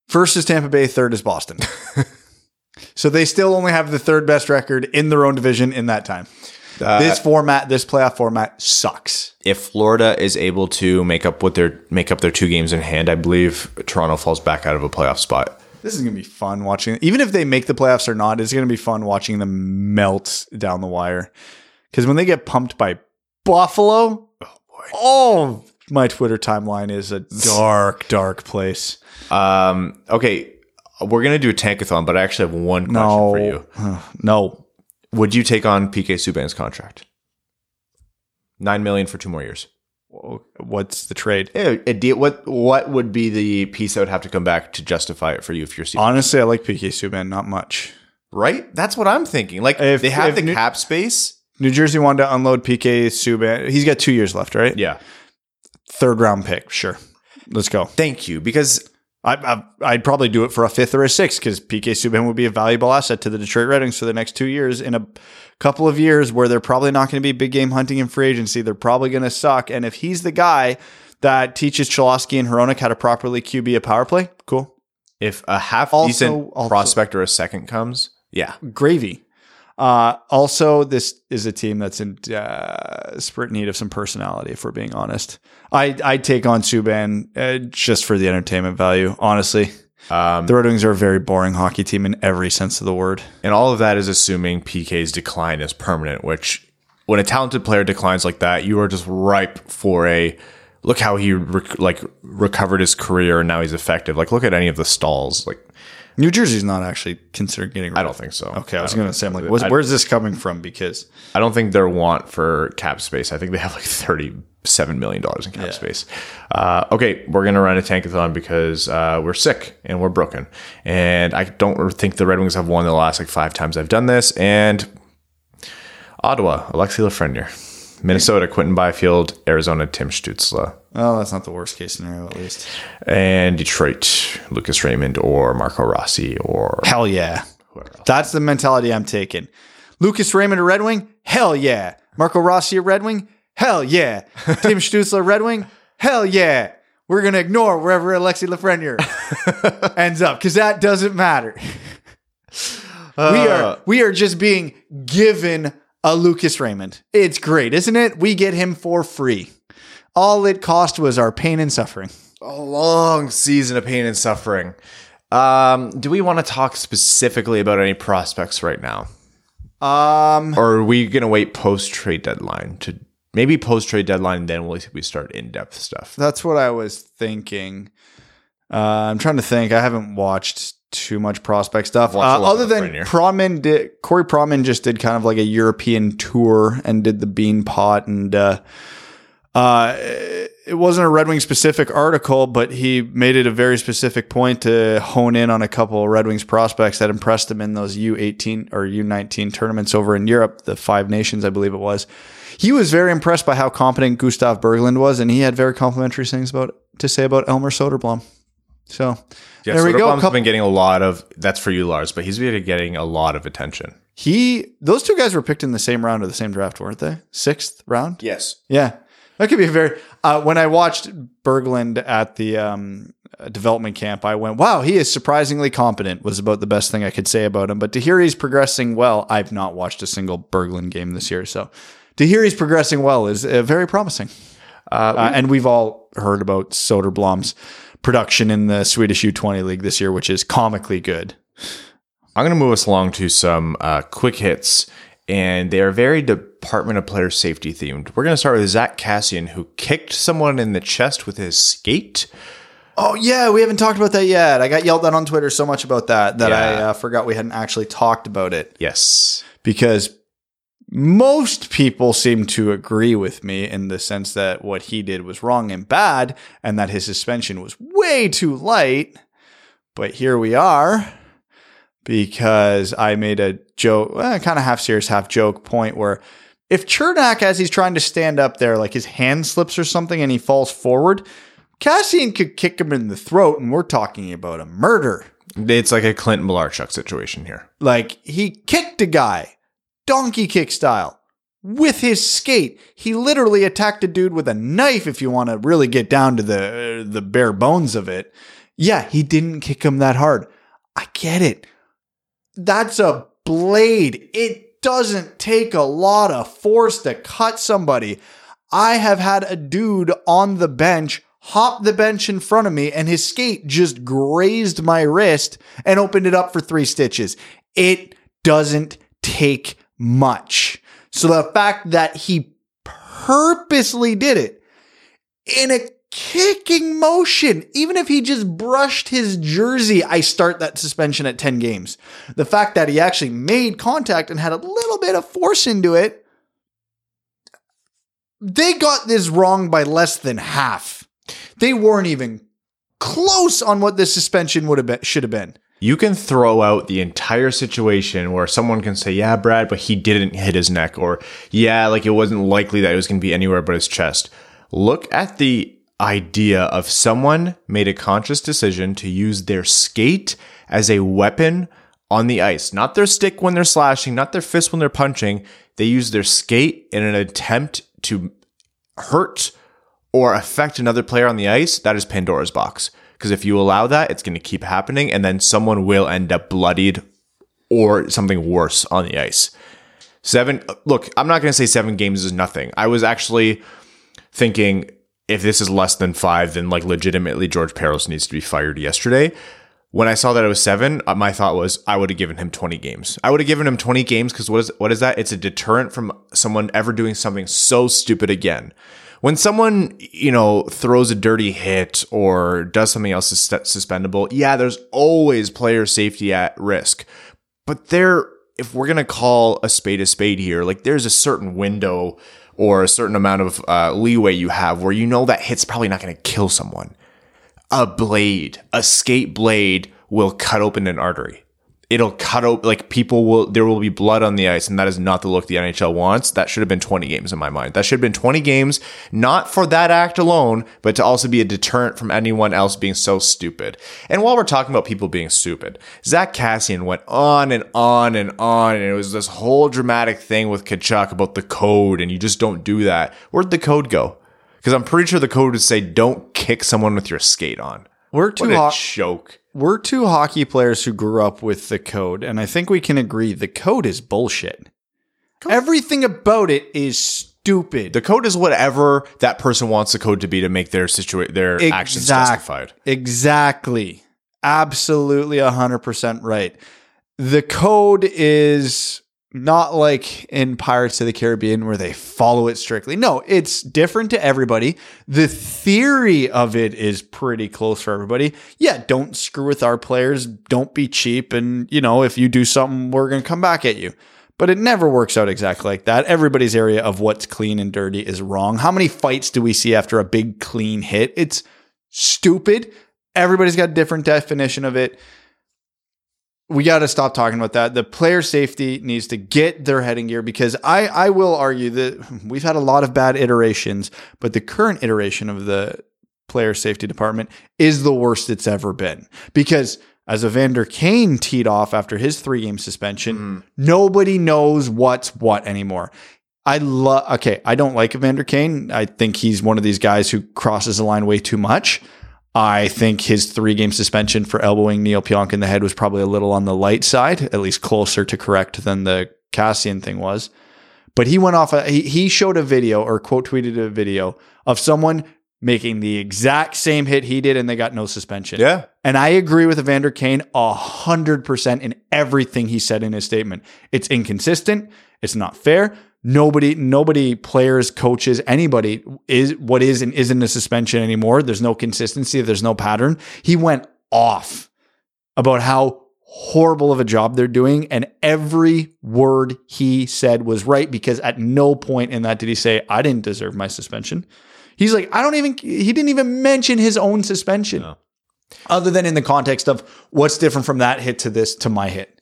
First is Tampa Bay, third is Boston. *laughs* so they still only have the third best record in their own division in that time. this format, this playoff format sucks. If Florida is able to make up what their make up their two games in hand, I believe Toronto falls back out of a playoff spot. This is going to be fun watching. Even if they make the playoffs or not, it's going to be fun watching them melt down the wire. Because when they get pumped by Buffalo, oh boy, oh my Twitter timeline is a dark, dark place. Um, okay, we're gonna do a tankathon, but I actually have one question No, for you. *sighs* no. Would you take on PK Subban's contract? Nine million for two more years. What's the trade? Eh, deal, what what would be the piece that would have to come back to justify it for you if you're Steve? Honestly, I like PK Subban not much. right? That's what I'm thinking. Like If- they have if the New- cap space. New Jersey wanted to unload PK Subban. He's got two years left, right? Yeah. Third round pick, sure. Let's go. Thank you. Because I, I'd probably do it for a fifth or a sixth because PK Subban would be a valuable asset to the Detroit Red Wings for the next two years. In a couple of years where they're probably not going to be big game hunting in free agency, they're probably going to suck. And if he's the guy that teaches Cholowski and Hronek how to properly QB a power play, cool. if a half Also- decent also- prospect or a second comes, yeah. Gravy. Uh, also, this is a team that's in uh, desperate need of some personality. If we're being honest, I I take on Subban uh, just for the entertainment value. Honestly, Um, the Red Wings are a very boring hockey team in every sense of the word. and all of that is assuming PK's decline is permanent, which when a talented player declines like that, you are just ripe for a look how he rec- like recovered his career and now he's effective. Like look at any of the stalls. Like New Jersey's not actually considered getting. Rid I don't think so. Okay, I was I don't going to say, I'm like, where's, where's this coming from? Because I don't think their want for cap space. I think they have like thirty-seven million dollars in cap space. Uh, okay, we're gonna run a tankathon because uh, we're sick and we're broken, and I don't think the Red Wings have won the last like five times I've done this. And Ottawa, Alexis Lafreniere, Minnesota, Quinton Byfield, Arizona, Tim Stützle, oh, that's not the worst case scenario, at least. and Detroit, Lucas Raymond or Marco Rossi or Hell yeah, that's the mentality I'm taking. Lucas Raymond, a Red Wing, hell yeah. Marco Rossi, a Red Wing, hell yeah. *laughs* Tim Stutzler, Red Wing, hell yeah. We're gonna ignore wherever Alexis Lafreniere *laughs* ends up because that doesn't matter. Uh, we are we are just being given a Lucas Raymond. It's great, isn't it? We get him for free. All it cost was our pain and suffering. a long season of pain and suffering. Um, do we want to talk specifically about any prospects right now? Um, Or are we going to wait post trade deadline to maybe post trade deadline? Then we we start in depth stuff. that's what I was thinking. Uh, I'm trying to think. I haven't watched too much prospect stuff. Uh, other than Lafreniere. Pronman did Corey Pronman just did kind of like a European tour and did the bean pot and uh uh it wasn't a Red Wing specific article, but he made it a very specific point to hone in on a couple of Red Wings prospects that impressed him in those U18 or U19 tournaments over in Europe, the Five Nations, I believe it was. He was very impressed by how competent Gustav Berglund was, and he had very complimentary things about to say about Elmer Soderblom. So Yeah, there we go. Soderblom's Couple- been getting a lot of that's for you, Lars, but he's been getting a lot of attention. he, those two guys were picked in the same round of the same draft, weren't they? Sixth round. Yes. Yeah, that could be a very. Uh, when I watched Berglund at the um, uh, development camp, I went, "Wow, he is surprisingly competent." Was about the best thing I could say about him. But to hear he's progressing well, I've not watched a single Berglund game this year, so to hear he's progressing well is uh, very promising. Uh, and we've all heard about Soderblom's production in the Swedish U20 league this year, which is comically good. I'm going to move us along to some uh, quick hits, and they are very Department of Player Safety themed. We're going to start with Zack Kassian, who kicked someone in the chest with his skate. Oh yeah, we haven't talked about that yet. I got yelled at on Twitter so much about that that I uh, forgot we hadn't actually talked about it. Yes. because most people seem to agree with me in the sense that what he did was wrong and bad and that his suspension was way too light. But here we are because I made a joke, eh, kind of half serious, half joke point where if Cernak, as he's trying to stand up there, like his hand slips or something and he falls forward, Kassian could kick him in the throat and we're talking about a murder. It's like a Clint Malarchuk situation here. Like he kicked a guy, donkey kick style, with his skate. He literally attacked a dude with a knife. If you want to really get down to the the bare bones of it, yeah, he didn't kick him that hard. I get it. That's a blade. It doesn't take a lot of force to cut somebody. I have had a dude on the bench hop the bench in front of me and his skate just grazed my wrist and opened it up for three stitches. It doesn't take much. So the fact that he purposely did it in a kicking motion. Even if he just brushed his jersey, I start that suspension at 10 games. The fact that he actually made contact and had a little bit of force into it, they got this wrong by less than half. They weren't even close on what this suspension would have been, should have been. You can throw out the entire situation where someone can say, "Yeah, Brad, but he didn't hit his neck," or "Yeah, like it wasn't likely that it was going to be anywhere but his chest." Look at the idea of someone made a conscious decision to use their skate as a weapon on the ice, not their stick when they're slashing, not their fist when they're punching. They use their skate in an attempt to hurt or affect another player on the ice. That is Pandora's box. Because if you allow that, it's going to keep happening, and then someone will end up bloodied or something worse on the ice. Seven, look, I'm not going to say seven games is nothing. I was actually thinking if this is less than five, then like legitimately George Parros needs to be fired yesterday. When I saw that it was seven, uh, my thought was I would have given him 20 games. I would have given him 20 games because what is what is that? It's a deterrent from someone ever doing something so stupid again when someone you know throws a dirty hit or does something else sus- suspendable yeah there's always player safety at risk but there if we're going to call a spade a spade here like there's a certain window or a certain amount of uh, leeway you have where you know that hit's probably not going to kill someone. A blade a skate blade will cut open an artery it'll cut out like people will there will be blood on the ice and that is not the look the NHL wants. That should have been 20 games in my mind. That should have been 20 games not for that act alone, but to also be a deterrent from anyone else being so stupid. And while we're talking about people being stupid, Zack Kassian went on and on and on and it was this whole dramatic thing with Tkachuk about the code and you just don't do that. Where'd the code go? Because I'm pretty sure the code would say don't kick someone with your skate on. We're too What a hot. joke. We're two hockey players who grew up with the code, and I think we can agree the code is bullshit. Everything about it is stupid. The code is whatever that person wants the code to be to make their situa- their actions Exact- justified. Exactly. Absolutely 100% right. The code is not like in Pirates of the Caribbean where they follow it strictly. No, it's different to everybody. The theory of it is pretty close for everybody. Yeah, don't screw with our players. Don't be cheap. And, you know, if you do something, we're going to come back at you. But it never works out exactly like that. Everybody's area of what's clean and dirty is wrong. How many fights do we see after a big clean hit? It's stupid. Everybody's got a different definition of it. We got to stop talking about that. The player safety needs to get their heading gear because I, I will argue that we've had a lot of bad iterations, but the current iteration of the player safety department is the worst it's ever been. Because as Evander Kane teed off after his three game suspension, mm-hmm. nobody knows what's what anymore. I love, okay, I don't like Evander Kane. I think he's one of these guys who crosses the line way too much. I think his three game suspension for elbowing Neal Pionk in the head was probably a little on the light side, at least closer to correct than the Kassian thing was. But he went off, a, he, he showed a video or quote tweeted a video of someone making the exact same hit he did and they got no suspension. Yeah. And I agree with Evander Kane a hundred percent in everything he said in his statement. It's inconsistent. It's not fair. Nobody, nobody, players, coaches, anybody is what is and isn't a suspension anymore. There's no consistency. There's no pattern. He went off about how horrible of a job they're doing. And every word he said was right because at no point in that did he say, I didn't deserve my suspension. He's like, I don't even, he didn't even mention his own suspension other than in the context of what's different from that hit to this to my hit.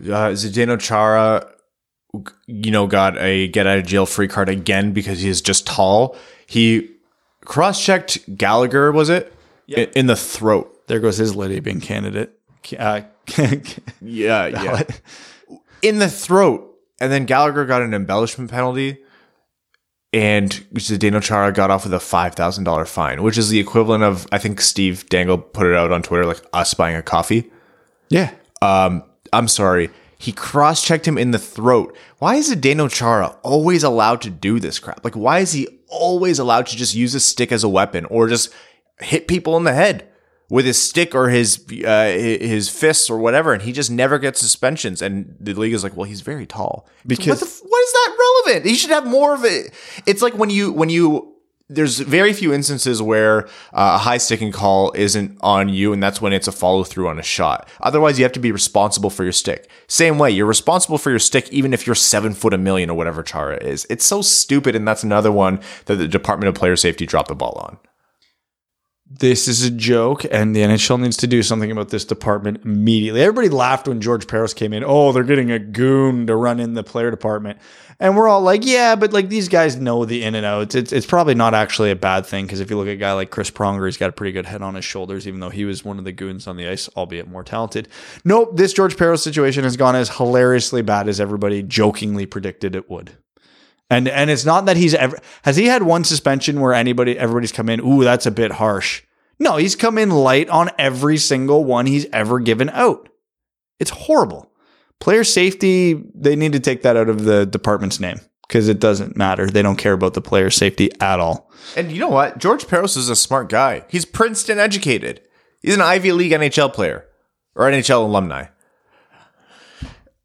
Uh, Zdeno Chara, you know, got a get out of jail free card again because he is just tall. He cross checked Gallagher, was it? In, in the throat. There goes his Lady Byng candidate. Uh, *laughs* Yeah, *laughs* yeah. in the throat. And then Gallagher got an embellishment penalty. And Zdeno Chara got off with a $5,000 fine, which is the equivalent of, I think Steve Dangle put it out on Twitter, like us buying a coffee. yeah. Um, I'm sorry. He cross checked him in the throat. Why is Zdeno Chara always allowed to do this crap? Like, why is he always allowed to just use a stick as a weapon or just hit people in the head with his stick or his uh, his fists or whatever? And he just never gets suspensions. And the league is like, well, he's very tall. Because- what, the, what is that relevant? He should have more of it. It's like when you when you there's very few instances where uh, a high sticking call isn't on you, and that's when it's a follow through on a shot. Otherwise, you have to be responsible for your stick. Same way, you're responsible for your stick even if you're seven foot a million or whatever Chara is. It's so stupid, and that's another one that the Department of Player Safety dropped the ball on. This is a joke, and the NHL needs to do something about this department immediately. Everybody laughed when George Parros came in. Oh, they're getting a goon to run in the player department. And we're all like, yeah, but like these guys know the in and outs. It's, it's probably not actually a bad thing because if you look at a guy like Chris Pronger, he's got a pretty good head on his shoulders, even though he was one of the goons on the ice, albeit more talented. Nope, this George Parros situation has gone as hilariously bad as everybody jokingly predicted it would. And and it's not that he's ever has he had one suspension where anybody everybody's come in, ooh, that's a bit harsh. No, he's come in light on every single one he's ever given out. It's horrible. Player safety, they need to take that out of the department's name because it doesn't matter. They don't care about the player safety at all. And you know what? George Parros is a smart guy. He's Princeton educated. He's an Ivy League NHL player or NHL alumni.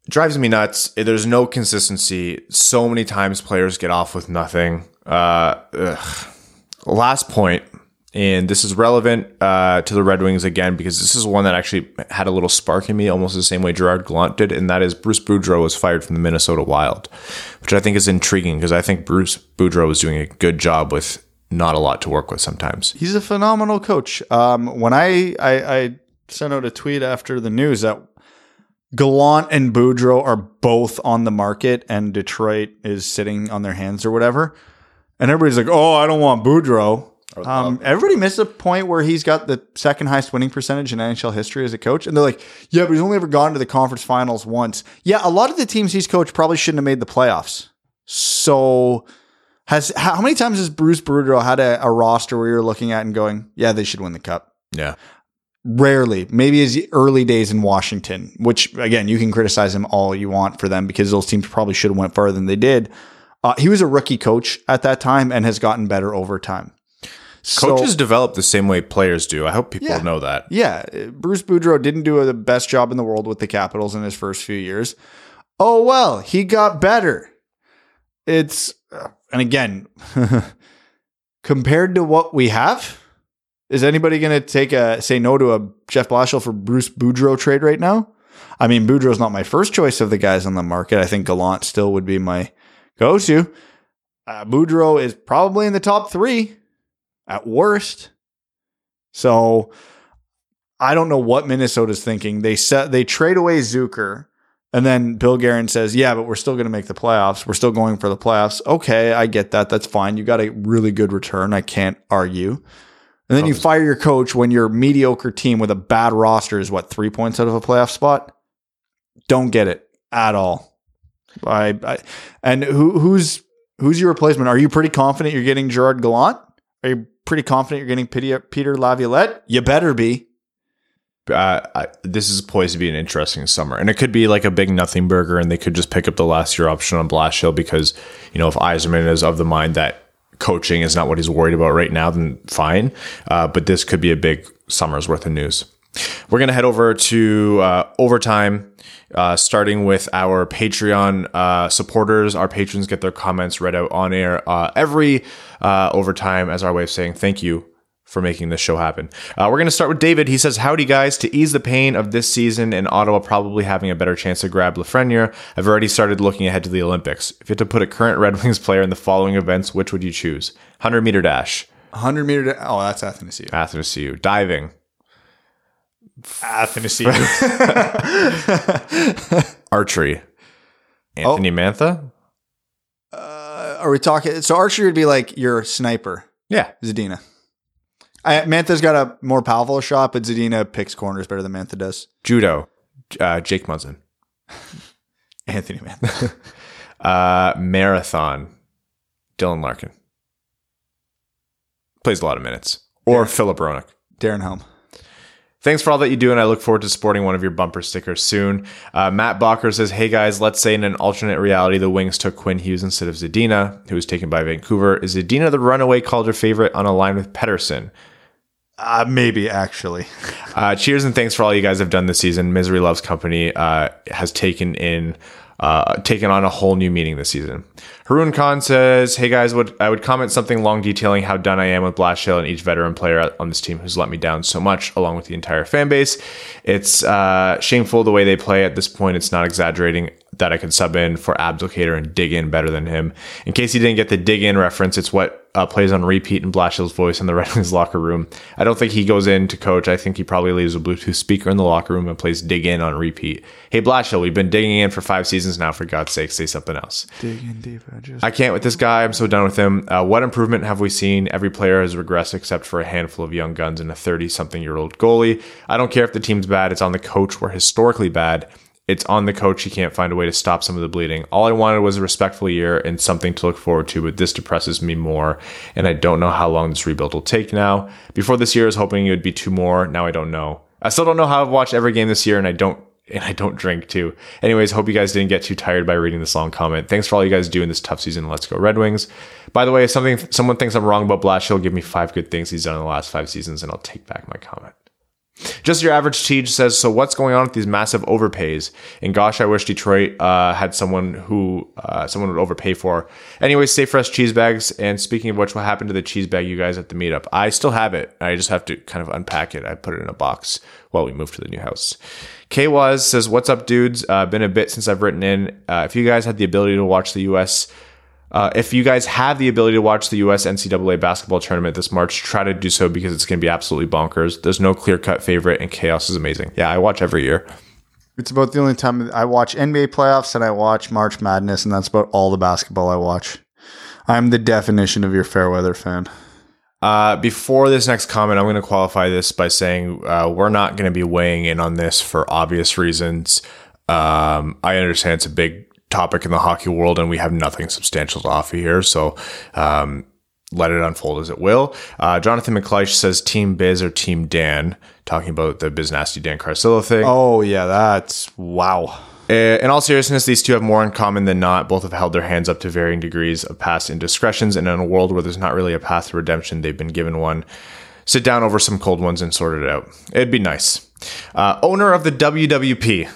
Drives me nuts. There's no consistency. So many times players get off with nothing. Uh. Last point, and this is relevant uh, to the Red Wings again because this is one that actually had a little spark in me, almost the same way Gerard Gallant did, and that is Bruce Boudreau was fired from the Minnesota Wild, which I think is intriguing because I think Bruce Boudreau was doing a good job with not a lot to work with sometimes. He's a phenomenal coach. Um, when I, I I sent out a tweet after the news that Gallant and Boudreau are both on the market, and Detroit is sitting on their hands or whatever. And everybody's like, "Oh, I don't want Boudreau." Um, everybody missed a point where he's got the second highest winning percentage in NHL history as a coach, and they're like, "Yeah, but he's only ever gone to the conference finals once." Yeah, a lot of the teams he's coached probably shouldn't have made the playoffs. So, has how many times has Bruce Boudreau had a, a roster where you're looking at and going, "Yeah, they should win the cup"? Yeah. Rarely, maybe his early days in Washington, which again you can criticize him all you want for them because those teams probably should have went farther than they did. Uh, he was a rookie coach at that time and has gotten better over time. So- Coaches develop the same way players do. I hope people Yeah. know that. Yeah, Bruce Boudreau didn't do the best job in the world with the Capitals in his first few years. Oh well, he got better. It's uh, and again, *laughs* compared to what we have, is anybody going to take a say no to a Jeff Blashill for Bruce Boudreau trade right now? I mean, Boudreau's not my first choice of the guys on the market. I think Gallant still would be my go-to. Uh, Boudreau is probably in the top three at worst. So I don't know what Minnesota's thinking. They set they trade away Zucker, and then Bill Guerin says, "Yeah, but we're still going to make the playoffs. We're still going for the playoffs." Okay, I get that. That's fine. You got a really good return. I can't argue. And then you fire your coach when your mediocre team with a bad roster is what three points out of a playoff spot. Don't get it at all. I, I and who who's who's your replacement? Are you pretty confident you're getting Gerard Gallant? Are you pretty confident you're getting Peter, Peter Laviolette? You better be. uh, I, this is poised to be an interesting summer, and it could be like a big nothing burger, and they could just pick up the last year option on Blashill because you know if Yzerman is of the mind that coaching is not what he's worried about right now, then fine. Uh, but this could be a big summer's worth of news. We're gonna head over to uh, overtime. Uh, starting with our Patreon uh, supporters, our patrons get their comments read out on air uh, every uh, overtime as our way of saying thank you for making this show happen. Uh, we're going to start with David. He says, Howdy, guys. To ease the pain of this season and Ottawa probably having a better chance to grab Lafreniere, I've already started looking ahead to the Olympics. If you had to put a current Red Wings player in the following events, which would you choose? 100 meter dash, 100 meter. Da- oh, that's Athanasiou. Athanasiou, diving, Athanasiou. *laughs* archery, Anthony Mantha. Uh, Are we talking? So archery would be like your sniper, Yeah. Zadina. I, Mantha's got a more powerful shot, but Zadina picks corners better than Mantha does. Judo, uh, Jake Muzzin. *laughs* Anthony Mantha. *laughs* Uh, marathon, Dylan Larkin. Plays a lot of minutes. Or Philip Roenick. Darren Helm. Thanks for all that you do, and I look forward to sporting one of your bumper stickers soon. Uh, Matt Bacher says, Hey guys, let's say in an alternate reality, the Wings took Quinn Hughes instead of Zadina, who was taken by Vancouver. Is Zadina the runaway Calder favorite on a line with Pettersson? Uh, maybe actually. Uh, cheers and thanks for all you guys have done this season. Misery Loves Company uh, has taken in uh, taken on a whole new meaning this season. Harun Khan says, "Hey guys, would I would comment something long detailing how done I am with Blashill and each veteran player on this team who's let me down so much, along with the entire fan base. It's uh, shameful the way they play at this point. It's not exaggerating that I could sub in for Abdelkader and dig in better than him. In case you didn't get the dig in reference, it's what uh, plays on repeat in Blashill's voice in the *laughs* Red Wings locker room. I don't think he goes in to coach. I think he probably leaves a Bluetooth speaker in the locker room and plays dig in on repeat. Hey Blashill, we've been digging in for five seasons now. For God's sake, say something else. Dig in deep. I just I can't with this guy. I'm so done with him. Uh, what improvement have we seen? Every player has regressed except for a handful of young guns and a 30 something year old goalie. I don't care if the team's bad. It's on the coach. We're historically bad. It's on the coach. He can't find a way to stop some of the bleeding. All I wanted was a respectful year and something to look forward to, but this depresses me more. And I don't know how long this rebuild will take now. Before this year, I was hoping it would be two more. Now I don't know. I still don't know how I've watched every game this year, and I don't and I don't drink too. Anyways, hope you guys didn't get too tired by reading this long comment. Thanks for all you guys do in this tough season. Let's go Red Wings. By the way, if something someone thinks I'm wrong about Blash, he'll give me five good things he's done in the last five seasons, and I'll take back my comment. Just your average Teach says, so what's going on with these massive overpays? And gosh, I wish Detroit uh, had someone who uh, someone would overpay for. Anyways, stay fresh cheese bags. And speaking of which, what happened to the cheese bag you guys at the meetup? I still have it. I just have to kind of unpack it. I put it in a box while we move to the new house. K was says, "What's up, dudes? Uh, been a bit since I've written in. Uh, if you guys had the ability to watch the U.S." Uh, if you guys have the ability to watch the U.S. NCAA basketball tournament this March, try to do so because it's going to be absolutely bonkers. There's no clear cut favorite, and chaos is amazing. Yeah, I watch every year. It's about the only time I watch NBA playoffs and I watch March Madness, and that's about all the basketball I watch. I'm the definition of your fair weather fan. Uh, before this next comment, I'm going to qualify this by saying uh, we're not going to be weighing in on this for obvious reasons. Um, I understand it's a big topic in the hockey world, and we have nothing substantial to offer here. So um, let it unfold as it will. Uh, Jonathan McCleish says Team Biz or Team Dan, talking about the Biz Nasty Dan Carcillo thing. Oh yeah, that's wow. Uh, in all seriousness, these two have more in common than not. Both have held their hands up to varying degrees of past indiscretions, and in a world where there's not really a path to redemption, they've been given one. Sit down over some cold ones and sort it out. It'd be nice. Uh, owner of the WWP,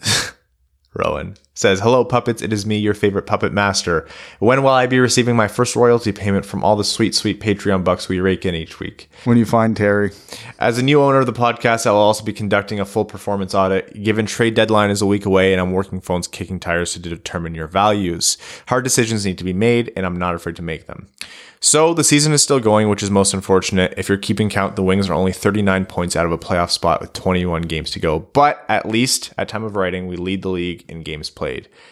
*laughs* Rowan says, Hello, puppets. It is me, your favorite puppet master. When will I be receiving my first royalty payment from all the sweet, sweet Patreon bucks we rake in each week? When you find Terry, As a new owner of the podcast, I will also be conducting a full performance audit. Given trade deadline is a week away and I'm working phones kicking tires to determine your values. Hard decisions need to be made, and I'm not afraid to make them. So the season is still going, which is most unfortunate. If you're keeping count, the Wings are only 39 points out of a playoff spot with 21 games to go. But at least at time of writing, we lead the league in games played.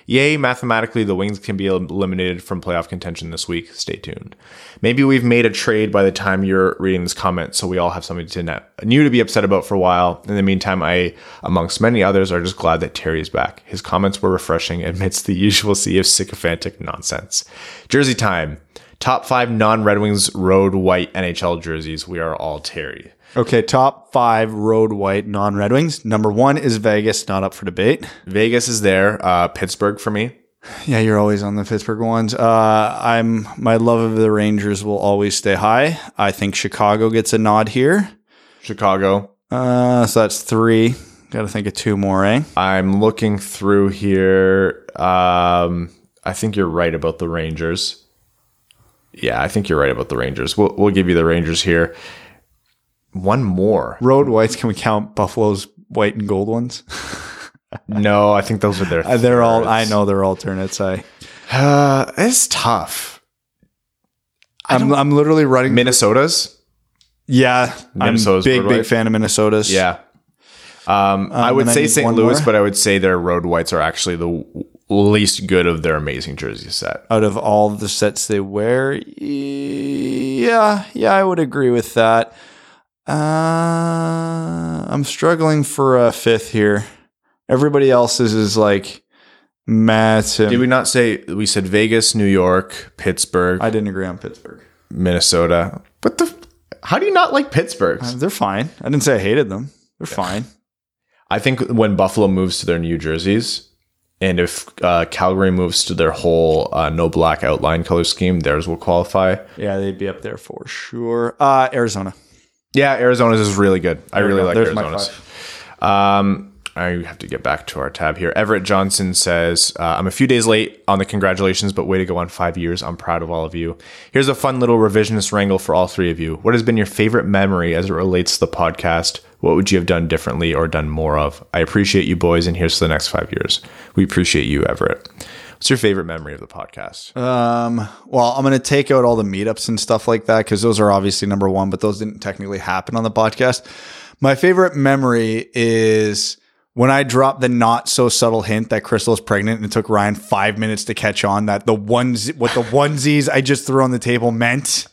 Yay, mathematically, the Wings can be eliminated from playoff contention this week. Stay tuned. Maybe we've made a trade by the time you're reading this comment, so we all have something to net, new to be upset about for a while. In the meantime, I, amongst many others, are just glad that Terry is back. His comments were refreshing amidst the usual sea of sycophantic nonsense. Jersey time. Top five non Red Wings road white NHL jerseys. We are all Terry. Okay, top five road white non Red Wings. Number one is Vegas, not up for debate. Vegas is there. Uh, Pittsburgh for me. Yeah, you're always on the Pittsburgh ones. Uh, I'm my love of the Rangers will always stay high. I think Chicago gets a nod here. Chicago. Uh, so that's three. Got to think of two more, eh? I'm looking through here. Um, I think you're right about the Rangers. Yeah, I think you're right about the Rangers. We'll, we'll give you the Rangers here. One more. Road whites. Can we count Buffalo's white and gold ones? *laughs* No, I think those are their. Uh, they're all. I know they're alternates. I. Uh, it's tough. I'm. I'm literally running. Minnesota's. yeah, Minnesota's I'm big, big fan of Minnesota's. Yeah. Um, I would and I say St. Louis, more. but I would say their road whites are actually the least good of their amazing jersey set. Out of all the sets they wear, yeah, yeah, I would agree with that. Uh, I'm struggling for a fifth here. Everybody else's is like Matt. Did we not say we said Vegas, New York, Pittsburgh, I didn't agree on Pittsburgh. Minnesota? But the how do you not like Pittsburgh's? They're fine. I didn't say I hated them. They're fine. I think when Buffalo moves to their new jerseys, and if uh, Calgary moves to their whole uh, no black outline color scheme, theirs will qualify. Yeah, they'd be up there for sure. Uh, Arizona. Yeah, Arizona's is really good. I really go. like There's Arizona's. Um, I have to get back to our tab here. Everett Johnson says, uh, I'm a few days late on the congratulations, but way to go on five years. I'm proud of all of you. Here's a fun little revisionist wrangle for all three of you. What has been your favorite memory as it relates to the podcast? What would you have done differently or done more of? I appreciate you boys, and here's to the next five years. We appreciate you, Everett. What's your favorite memory of the podcast? Um, well, I'm going to take out all the meetups and stuff like that because those are obviously number one, but those didn't technically happen on the podcast. My favorite memory is when I dropped the not so subtle hint that Crystal is pregnant and it took Ryan five minutes to catch on that the ones what the onesies I just threw on the table meant.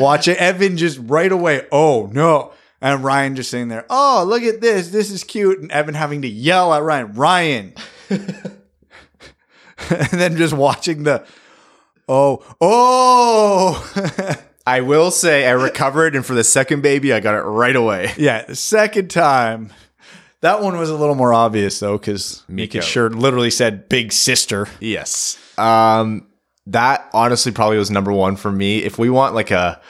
Watch it. Evan just right away, oh no. And Ryan just sitting there, oh, look at this. This is cute. And Evan having to yell at Ryan, Ryan. *laughs* and then just watching the, oh, oh. *laughs* I will say I recovered, and for the second baby, I got it right away. yeah, the second time. That one was a little more obvious though, because. Mika's shirt literally said "Big Sister." Yes. Um, that honestly probably was number one for me. If we want like a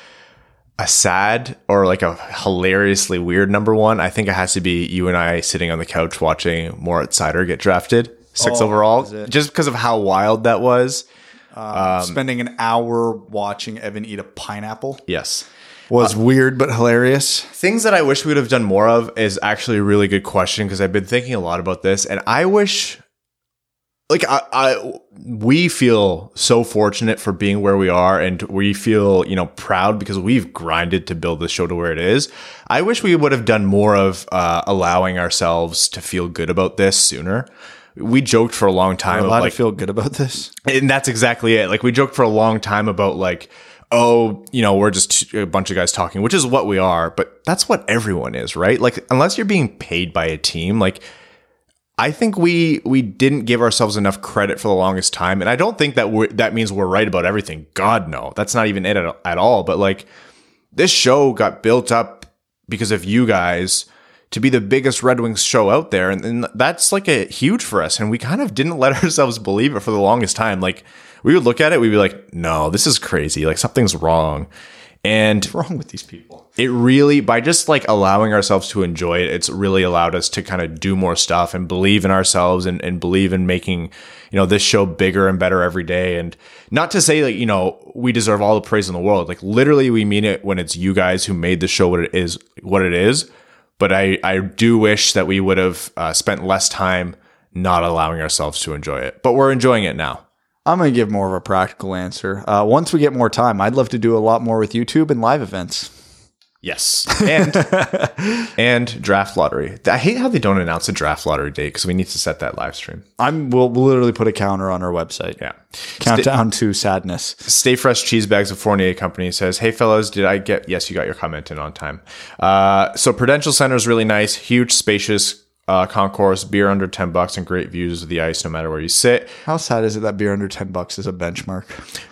a sad or like a hilariously weird number one, I think it has to be you and I sitting on the couch watching Moritz Seider get drafted six Oh, overall, just because of how wild that was. Um, um, spending an hour watching Evan eat a pineapple Yes. was uh, weird but hilarious. Things that I wish we would have done more of is actually a really good question because I've been thinking a lot about this, and I wish, like, I, I, we feel so fortunate for being where we are, and we feel, you know, proud because we've grinded to build this show to where it is. I wish we would have done more of uh, allowing ourselves to feel good about this sooner. We joked for a long time, I'm of, like, to feel good about this. and that's exactly it. Like we joked for a long time about like, oh, you know, we're just a bunch of guys talking, which is what we are, but that's what everyone is, right? Like unless you're being paid by a team, like I think we we didn't give ourselves enough credit for the longest time, and I don't think that we that means we're right about everything. God no, that's not even it at, at all. But like this show got built up because of you guys to be the biggest Red Wings show out there, and, and that's like a huge for us. And we kind of didn't *laughs* let ourselves believe it for the longest time. Like we would look at it, we'd be like, "No, this is crazy. Like something's wrong." And What's wrong with these people? it really by just like allowing ourselves to enjoy it it's really allowed us to kind of do more stuff and believe in ourselves and, and believe in making you know this show bigger and better every day and not to say like you know we deserve all the praise in the world like literally we mean it when it's you guys who made the show what it is what it is but i i do wish that we would have uh, spent less time not allowing ourselves to enjoy it but we're enjoying it now I'm going to give more of a practical answer. Uh, once we get more time, I'd love to do a lot more with YouTube and live events. Yes, *laughs* and and draft lottery. I hate how they don't announce a draft lottery date because we need to set that live stream. I'm we'll, we'll literally put a counter on our website. Yeah. Countdown to sadness. Stay Fresh Cheese Bags of Fournier Company says, Hey fellas, did I get yes, you got your comment in on time. Uh, so Prudential Center is really nice, huge, spacious uh, concourse, beer under ten bucks, and great views of the ice no matter where you sit. How sad is it that beer under 10 bucks is a benchmark?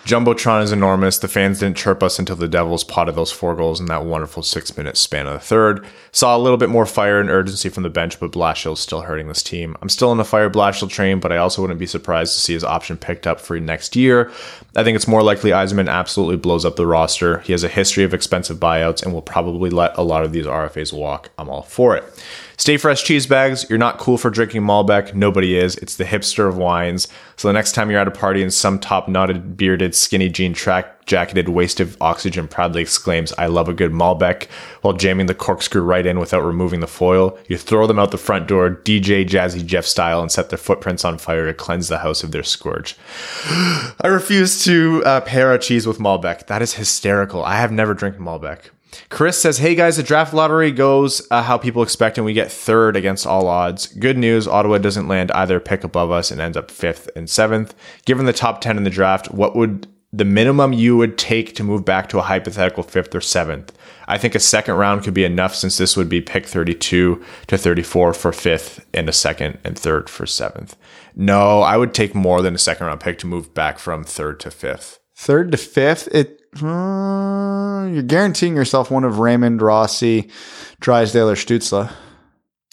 Jumbotron is enormous. The fans didn't chirp us until the Devils potted those four goals in that wonderful six minute span of the third. Saw a little bit more fire and urgency from the bench, but Blashill's still hurting this team. I'm still on the fire Blashill train, but I also wouldn't be surprised to see his option picked up for next year. I think it's more likely Yzerman absolutely blows up the roster. He has a history of expensive buyouts and will probably let a lot of these RFAs walk. I'm all for it. Stay fresh cheese bags. You're not cool for drinking Malbec. Nobody is. It's the hipster of wines. So the next time you're at a party and some top knotted, bearded, skinny jean track jacketed waste of oxygen proudly exclaims, I love a good Malbec, while jamming the corkscrew right in without removing the foil, you throw them out the front door, DJ Jazzy Jeff style, and set their footprints on fire to cleanse the house of their scourge. *gasps* I refuse to uh, pair a cheese with Malbec. That is hysterical. I have never drank Malbec. Chris says, Hey guys, the draft lottery goes uh, how people expect, and we get third against all odds. Good news Ottawa doesn't land either pick above us and ends up fifth and seventh. Given the top 10 in the draft, what would the minimum you would take to move back to a hypothetical fifth or seventh? I think a second round could be enough since this would be pick 32 to 34 for fifth and a second and third for seventh. No, I would take more than a second round pick to move back from third to fifth. Third to fifth, it uh, you're guaranteeing yourself one of Raymond, Rossi, Drysdale, or Stützle.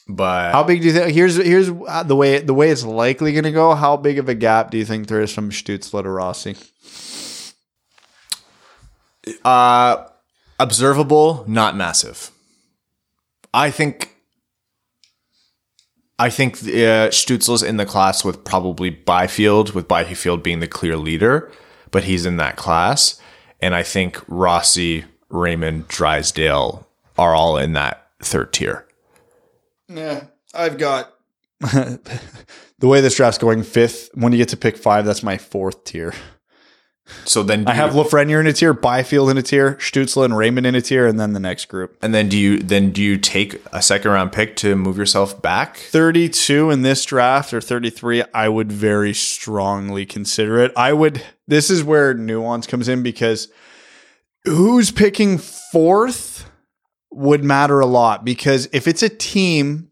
But How big do you think? Here's here's uh, the way the way it's likely going to go. How big of a gap do you think there is from Stützle to Rossi? Uh, observable, not massive. I think I think uh, Stützle's in the class with probably Byfield, with Byfield being the clear leader, but he's in that class. And I think Rossi, Raymond, Drysdale are all in that third tier. Yeah, I've got *laughs* the way this draft's going. Fifth, when you get to pick five, that's my fourth tier. So then do I have you- Lafreniere in a tier, Byfield in a tier, Stützle and Raymond in a tier, and then the next group. and then do you then do you take a second round pick to move yourself back? 32 in this draft or 33, I would very strongly consider it. I would, this is where nuance comes in because who's picking fourth would matter a lot because if it's a team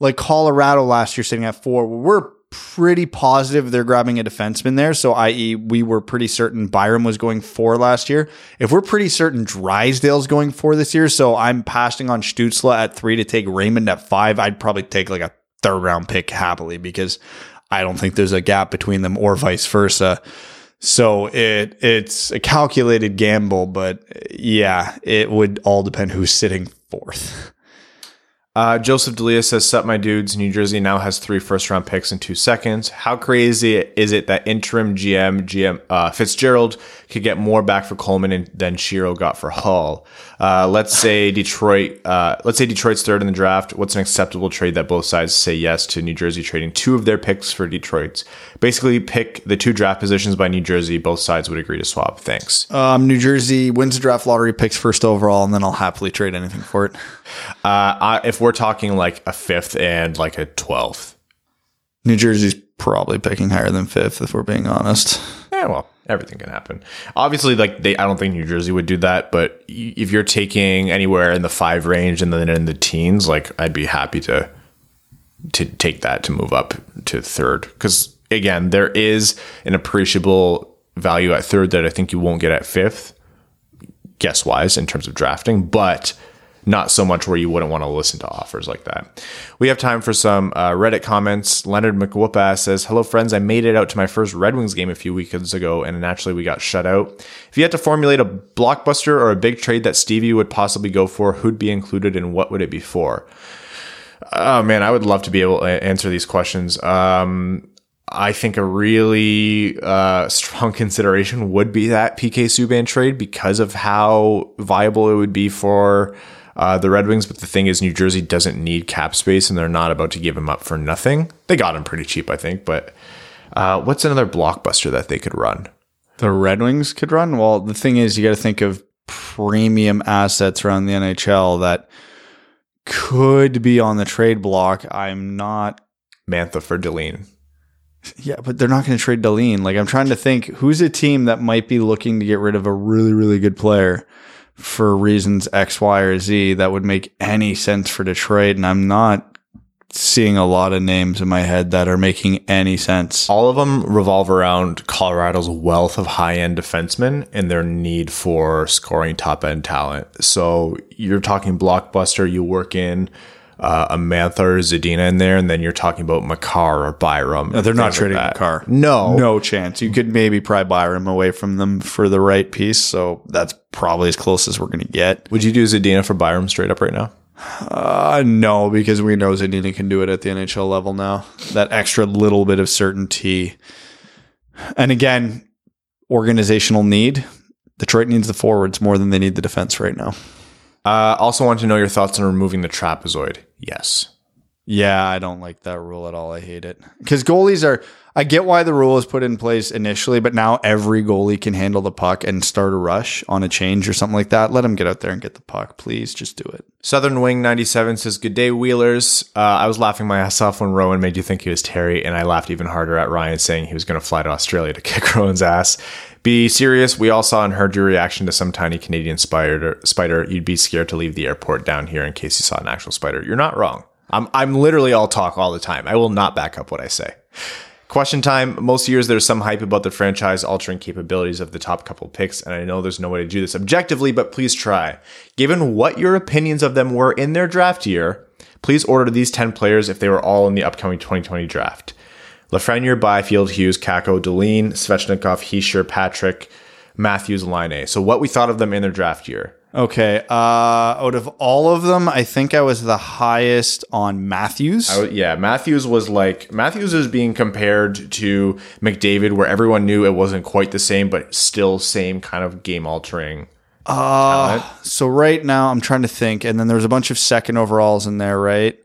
like Colorado last year sitting at four, we're pretty positive they're grabbing a defenseman there. So, i.e., we were pretty certain Byram was going four last year. If we're pretty certain Drysdale's going four this year, so I'm passing on Stützle at three to take Raymond at five, I'd probably take like a third round pick happily because I don't think there's a gap between them or vice versa. So it it's a calculated gamble, but yeah, it would all depend who's sitting fourth. *laughs* Uh, Joseph Delia says, Sup, my dudes. New Jersey now has three first round picks in two seconds. How crazy is it that interim GM, GM uh, Fitzgerald could get more back for Coleman and, than Shiro got for Hall? Uh, let's say Detroit, uh, let's say Detroit's third in the draft. What's an acceptable trade that both sides say yes to New Jersey trading two of their picks for Detroit's? Basically, pick the two draft positions by New Jersey. Both sides would agree to swap. Thanks. Um, New Jersey wins the draft lottery, picks first overall, and then I'll happily trade anything for it. Uh, I, if we're talking like a fifth and like a twelfth, New Jersey's probably picking higher than fifth, if we're being honest. Yeah, well, everything can happen. Obviously, like they, I don't think New Jersey would do that. But if you're taking anywhere in the five range and then in the teens, like I'd be happy to to take that to move up to third. Because again, there is an appreciable value at third that I think you won't get at fifth, guess wise in terms of drafting, but not so much where you wouldn't want to listen to offers like that. We have time for some uh, Reddit comments. Leonard McWhoopass says, Hello, friends. I made it out to my first Red Wings game a few weekends ago, and naturally we got shut out. If you had to formulate a blockbuster or a big trade that Stevie would possibly go for, who'd be included and what would it be for? Oh, man, I would love to be able to answer these questions. Um, I think a really uh, strong *laughs* consideration would be that PK Subban trade because of how viable it would be for uh, the Red Wings. But the thing is, New Jersey doesn't need cap space, and they're not about to give him up for nothing. They got him pretty cheap, I think. But uh, what's another blockbuster that they could run? The Red Wings could run. Well, the thing is, you got to think of premium assets around the NHL that could be on the trade block. I'm not. Mantha for Dahlin. Yeah, but they're not going to trade Dahlin. Like I'm trying to think who's a team that might be looking to get rid of a really, really good player for reasons X, Y, or Z that would make any sense for Detroit. And I'm not seeing a lot of names in my head that are making any sense. All of them revolve around Colorado's wealth of high end defensemen and their need for scoring top end talent. So you're talking blockbuster, you work in uh, a Mantha or Zadina in there, and then you're talking about Makar or Byram. No, they're not like trading that. car. No. No chance. You could maybe pry Byram away from them for the right piece. So that's probably as close as we're going to get. Would you do Zadina for Byram straight up right now? Uh, no, because we know Zadina can do it at the NHL level now. That extra little bit of certainty. And again, organizational need. Detroit needs the forwards more than they need the defense right now. Uh, also want to know your thoughts on removing the trapezoid. Yes. Yeah, I don't like that rule at all. I hate it. Because goalies are, I get why the rule was put in place initially, but now every goalie can handle the puck and start a rush on a change or something like that. Let them get out there and get the puck. Please just do it. Southern Wing 97 says, Good day, Wheelers. Uh, I was laughing my ass off when Rowan made you think he was Terry, and I laughed even harder at Ryan saying he was going to fly to Australia to *laughs* kick Rowan's ass. Be serious. We all saw and heard your reaction to some tiny Canadian spider. Spider, you'd be scared to leave the airport down here in case you saw an actual spider. You're not wrong. I'm I'm literally all talk all the time. I will not back up what I say. Question time. Most years there's some hype about the franchise altering capabilities of the top couple picks, and I know there's no way to do this objectively, but please try. Given what your opinions of them were in their draft year, please order these 10 players if they were all in the upcoming 2020 draft. Lafreniere, Byfield, Hughes, Kakko, Dahlin, Svechnikov, Hischier, Patrick, Matthews, Laine. So what we thought of them in their draft year. Okay. Uh, out of all of them, I think I was the highest on Matthews. I yeah, Matthews was like Matthews is being compared to McDavid, where everyone knew it wasn't quite the same, but still same kind of game altering. Uh, so right now I'm trying to think, and then there's a bunch of second overalls in there, right?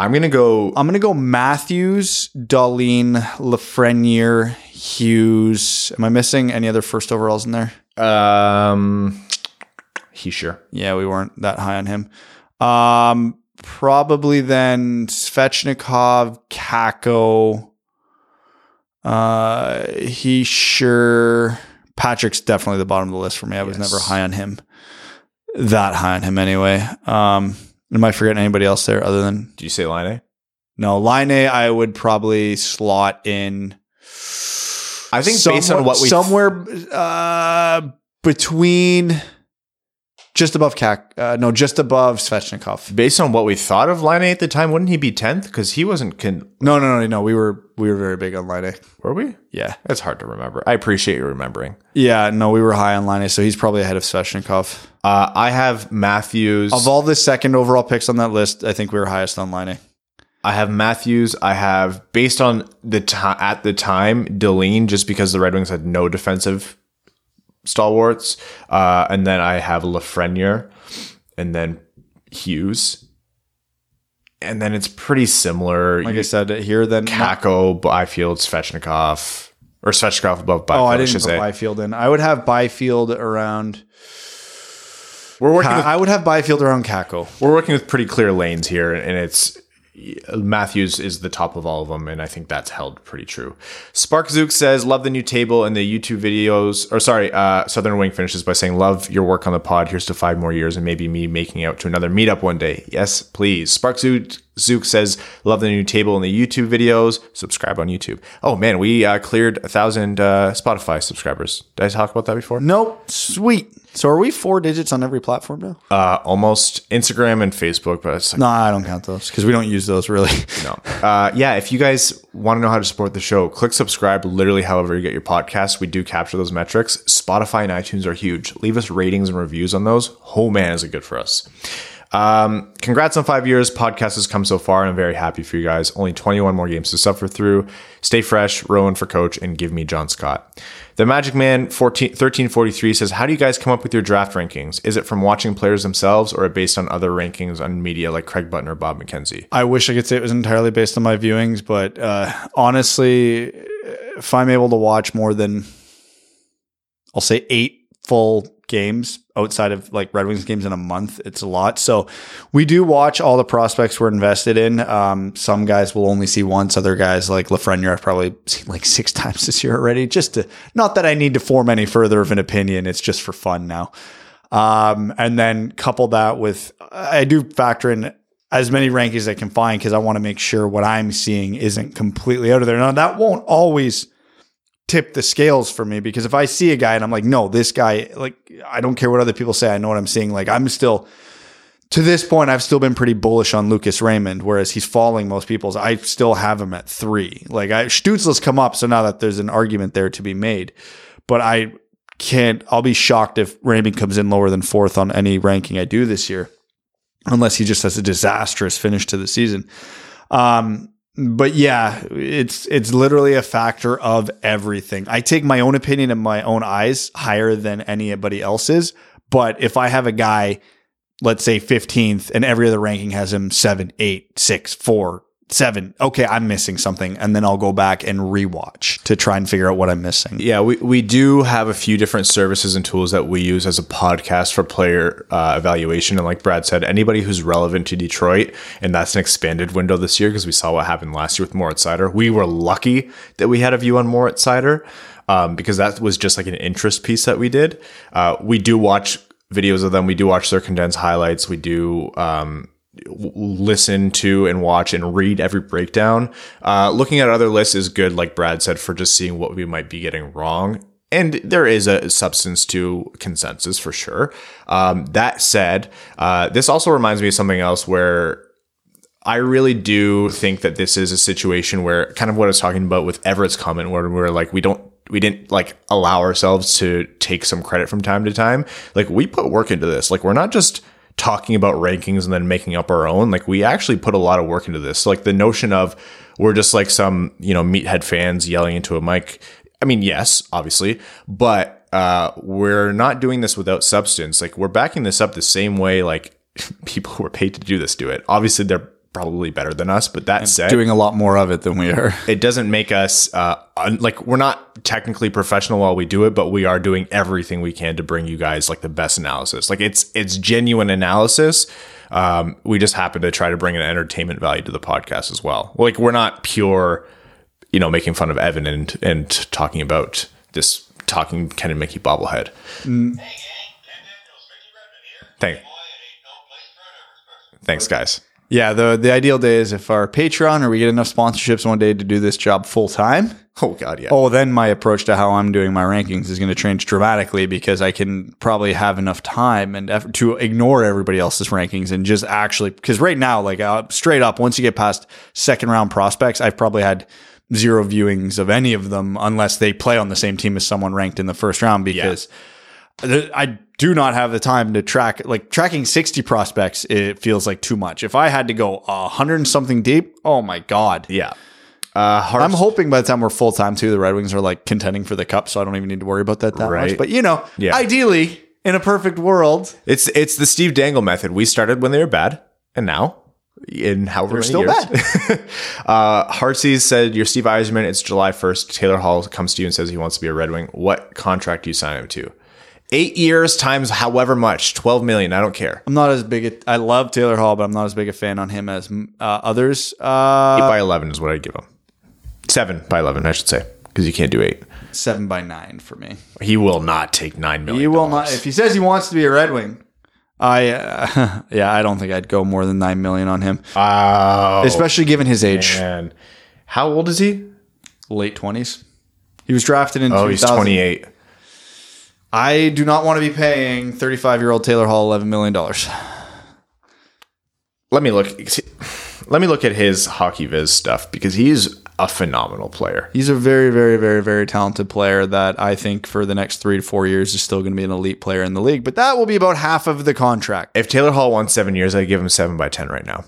I'm gonna go. I'm gonna go Matthews, Dahlin, Lafreniere, Hughes. Am I missing any other first overalls in there? Um, Hischier. Yeah, we weren't that high on him. Um, probably then Svechnikov, Kakko. Uh, Hischier. Patrick's definitely the bottom of the list for me. I was Yes. never high on him. That high on him anyway. Um, am I forgetting anybody else there other than Do you say Laine? no Laine? I would probably slot in. I think based on what we somewhere uh, between just above Kak, uh, no, just above Svechnikov. based on what we thought of Laine at the time, wouldn't he be tenth? Because he wasn't. Con- No, no, no, no. We were we were very big on Laine. were we? Yeah, It's hard to remember. I appreciate you remembering. yeah. No, we were high on Laine, so he's probably ahead of Svechnikov. Uh, I have Matthews. Of all the second overall picks on that list, I think we were highest on Laine. I have Matthews. I have based on the time at the time Dahlin, just because the Red Wings had no defensive stalwarts, uh, and then I have Lafreniere, and then Hughes, and then it's pretty similar. Like I said here, then Kakko, Byfield, Svechnikov, or Svechnikov above Byfield. Oh, I I, didn't should put say. Byfield in. I would have Byfield around. We're working. With, I would have Byfield around Kakko. we're working with pretty clear lanes here, and it's Matthews is the top of all of them, and I think that's held pretty true. Spark Zook says, "Love the new table and the YouTube videos." Or sorry, uh, Southern Wing finishes by saying, "Love your work on the pod. Here's to five more years, and maybe me making out to another meetup one day." Yes, please. Spark Zook, says, "Love the new table in the YouTube videos. Subscribe on YouTube." Oh man, we uh, cleared a thousand uh, Spotify subscribers. Did I talk about that before? Nope. Sweet. So are we four digits on every platform now? Uh, almost Instagram and Facebook, but it's like, No, I don't count those because we don't use those really. *laughs* No. Uh, yeah, if you guys want to know how to support the show, click subscribe literally however you get your podcast. We do capture those metrics. Spotify and iTunes are huge. Leave us ratings and reviews on those. Oh man, is it good for us. Um, congrats on five years. Podcast has come so far, and I'm very happy for you guys. Only 21 more games to suffer through. Stay fresh, Rowan for coach, and give me John Scott. The Magic Man 14, 1343 says, How do you guys come up with your draft rankings? Is it from watching players themselves or based on other rankings on media like Craig Button or Bob McKenzie? I wish I could say it was entirely based on my viewings, but uh, honestly, if I'm able to watch more than, I'll say eight full games outside of like Red Wings games in a month, it's a lot. So we do watch all the prospects we're invested in. Um, some guys will only see once. Other guys like Lafreniere, I've probably seen like *laughs* six times this year already. Just to not that I need to form any further of an opinion. It's just for fun now. Um, and then couple that with I do factor in as many rankings as I can find because I want to make sure what I'm seeing isn't completely out of there. Now that won't always tip the scales for me because if I see a guy and I'm like, no, this guy, like, I don't care what other people say. I know what I'm seeing. Like, I'm still to this point, I've still been pretty bullish on Lucas Raymond, whereas he's falling most people's. I still have him at three. Like, I Stützle's come up, so now that there's an argument there to be made, but I can't. I'll be shocked if Raymond comes in lower than fourth on any ranking I do this year, unless he just has a disastrous finish to the season. Um, but yeah, it's it's literally a factor of everything. I take my own opinion in my own eyes higher than anybody else's. But if I have a guy, let's say 15th, and every other ranking has him seven, eight, six, four, seven, okay, I'm missing something, and then I'll go back and rewatch to try and figure out what I'm missing. Yeah, we, we do have a few different services and tools that we use as a podcast for player uh, evaluation. And like Brad said, anybody who's relevant to Detroit, and that's an expanded window this year because we saw what happened last year with Moritz Seider. We were lucky that we had a view on Moritz Seider um, because that was just like an interest piece that we did. Uh, we do watch videos of them, we do watch their condensed highlights, we do. Um, listen to and watch and read every breakdown. Uh, looking at other lists is good, like Brad said, for just seeing what we might be getting wrong. And there is a substance to consensus for sure. Um, that said, uh, this also reminds me of something else where I really do think that this is a situation where kind of what I was talking about with Everett's comment, where we're like, we don't, we didn't like allow ourselves to take some credit from time to time. Like we put work into this. Like we're not just talking about rankings and then making up our own. Like we actually put a lot of work into this. So, like the notion of we're just like some, you know, meathead fans yelling into a mic. I mean, yes, obviously, but uh, we're not doing this without substance. Like we're backing this up the same way like *laughs* people who are paid to do this do it. Obviously, they're probably better than us, but that said, Doing a lot more of it than we are. it doesn't make us uh, un- like we're not technically professional while we do it, but we are doing everything we can to bring you guys like the best analysis. Like it's it's genuine analysis. Um, we just happen to try to bring an entertainment value to the podcast as well. Like we're not pure, you know, making fun of Evan and and talking about this talking Ken and Mickey bobblehead. Thank, thanks, guys. Yeah, the the ideal day is if our Patreon or we get enough sponsorships one day to do this job full time. Oh God, yeah. Oh, then my approach to how I'm doing my rankings is going to change dramatically because I can probably have enough time and effort to ignore everybody else's rankings and just actually because right now, like uh, straight up, once you get past second round prospects, I've probably had zero viewings of any of them unless they play on the same team as someone ranked in the first round because th- I do not have the time to track like tracking 60 prospects it feels like too much if i had to go a 100 and something deep oh my god yeah. Uh, i'm hoping by the time we're full time too the red wings are like contending for the cup so i don't even need to worry about that that Right. much but you know Yeah. ideally in a perfect world It's it's the Steve Dangle method. We started when they were bad, and now in however many still years. *laughs* *laughs* uh, Heartsease said, "You're Steve Yzerman. It's July 1st. Taylor Hall comes to you and says he wants to be a Red Wing. What contract do you sign him to? Eight years times however much, twelve million. I don't care. i'm not as big a i love taylor hall but i'm not as big a fan on him as uh, others uh Eight by eleven is what I'd give him. Seven by eleven, I should say, because you can't do eight. seven by nine for me He will not take nine million. He will not. If he says he wants to be a Red Wing, I uh, *laughs* yeah, I don't think I'd go more than nine million on him, Oh, especially given his age, man. How old is he? late twenties. He was drafted in. Oh, he's twenty eight. I do not want to be paying thirty-five-year-old Taylor Hall eleven million dollars. let me look let me look at his HockeyViz stuff because he's a phenomenal player He's a very, very, very, very talented player that I think for the next three to four years is still going to be an elite player in the league. But that will be about half of the contract. if taylor hall won seven years i'd give him seven by ten right now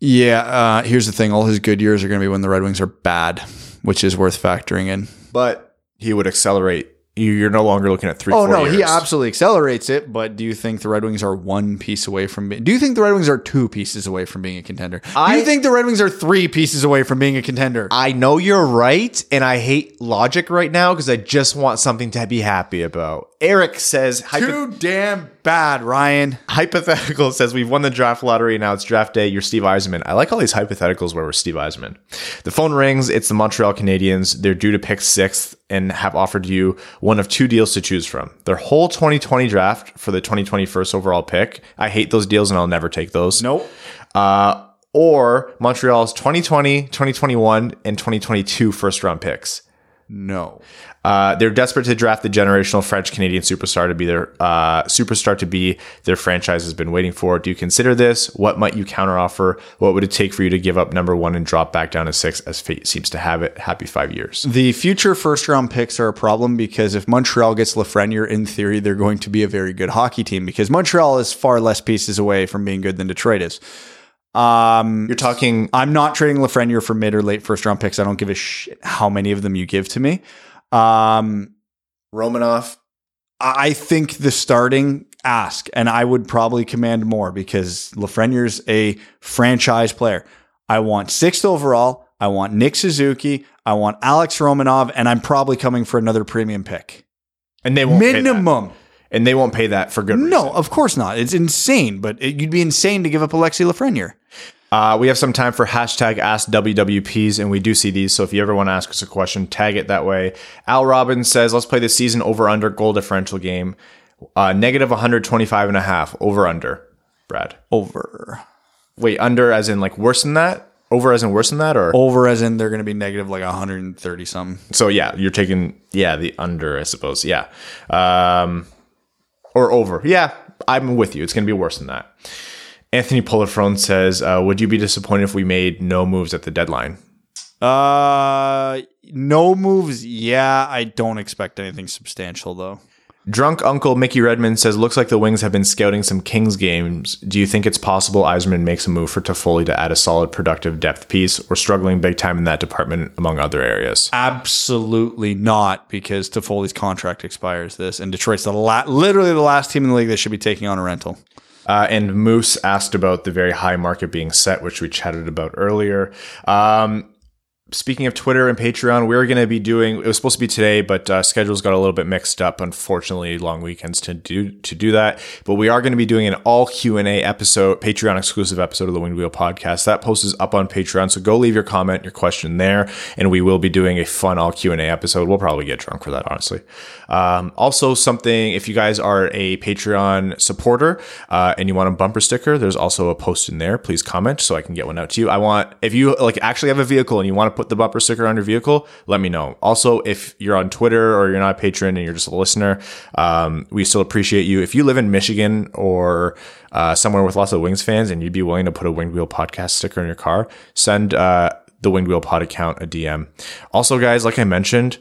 Yeah. Uh, here's the thing: all his good years are going to be when the Red Wings are bad, which is worth factoring in. but he would accelerate you're no longer looking at three Oh no, he absolutely accelerates it. But do you think the Red Wings are one piece away from being? Do you think the Red Wings are two pieces away from being a contender? do I- you think the Red Wings are three pieces away from being a contender? I know you're right, and I hate logic right now because I just want something to be happy about. Eric says, hypo- Too damn bad, Ryan. hypothetical says we've won the draft lottery. Now it's draft day. You're Steve Yzerman. I like all these hypotheticals where we're Steve Yzerman. The phone rings. It's the Montreal Canadiens. They're due to pick sixth and have offered you one of two deals to choose from. Their whole 2020 draft for the 2020 first overall pick. I hate those deals and I'll never take those. Nope. Uh, or Montreal's 2020, 2021, and 2022 first round picks. No. Uh, they're desperate to draft the generational French Canadian superstar to be their uh, superstar to be their franchise has been waiting for. Do you consider this? What might you counteroffer? What would it take for you to give up number one and drop back down to six, as fate seems to have it? Happy five years. The future first round picks are a problem because if Montreal gets Lafreniere, in theory, they're going to be a very good hockey team because Montreal is far less pieces away from being good than Detroit is. Um, You're talking. I'm not trading Lafreniere for mid or late first round picks. I don't give a shit how many of them you give to me. Um, Romanov. I I think the starting ask, and I would probably command more because Lafreniere's a franchise player. I want sixth overall. I want Nick Suzuki. I want Alex Romanov, and I'm probably coming for another premium pick. And they won't pay that. Minimum. And they won't pay that for good reason. No, of course not. It's insane, but it, you'd be insane to give up Alexi Lafreniere. Uh, we have some time for hashtag Ask WWPs, and we do see these. So if you ever want to ask us a question, tag it that way. Al Robbins says, let's play the season over under goal differential game. Uh, negative 125 and a half. Over under. Brad. Over. Wait, under as in like worse than that? Over as in worse than that? Or Over as in they're going to be negative like 130 something. so yeah, you're taking yeah, the under, I suppose. Yeah. Um or over. Yeah, I'm with you. It's gonna be worse than that. Anthony Polifrone says, uh, would you be disappointed if we made no moves at the deadline? Uh, no moves. Yeah, I don't expect anything substantial though. Drunk Uncle Mickey Redmond says, looks like the Wings have been scouting some Kings games. Do you think it's possible Yzerman makes a move for Toffoli to add a solid, productive depth piece? We're struggling big time in that department, among other areas. Absolutely not, because Toffoli's contract expires this, and Detroit's the la- literally the last team in the league that should be taking on a rental. Uh, and Moose asked about the very high market being set, which we chatted about earlier. Um, speaking of Twitter and Patreon, we're going to be doing. It was supposed to be today, but uh, schedules got a little bit mixed up. Unfortunately, long weekends to do to do that. But we are going to be doing an all Q and A episode, Patreon exclusive episode of the Winged Wheel podcast. That post is up on Patreon, so go leave your comment, your question there, and we will be doing a fun all Q and A episode. We'll probably get drunk for that, honestly. Um, also, something if you guys are a Patreon supporter uh, and you want a bumper sticker, there's also a post in there. Please comment so I can get one out to you. I want if you like actually have a vehicle and you want to put the bumper sticker on your vehicle, let me know. Also, if you're on Twitter or you're not a patron and you're just a listener, um, we still appreciate you. If you live in Michigan or uh, somewhere with lots of Wings fans and you'd be willing to put a Winged Wheel podcast sticker in your car, send uh, the Winged Wheel Pod account a DM. Also, guys, like I mentioned,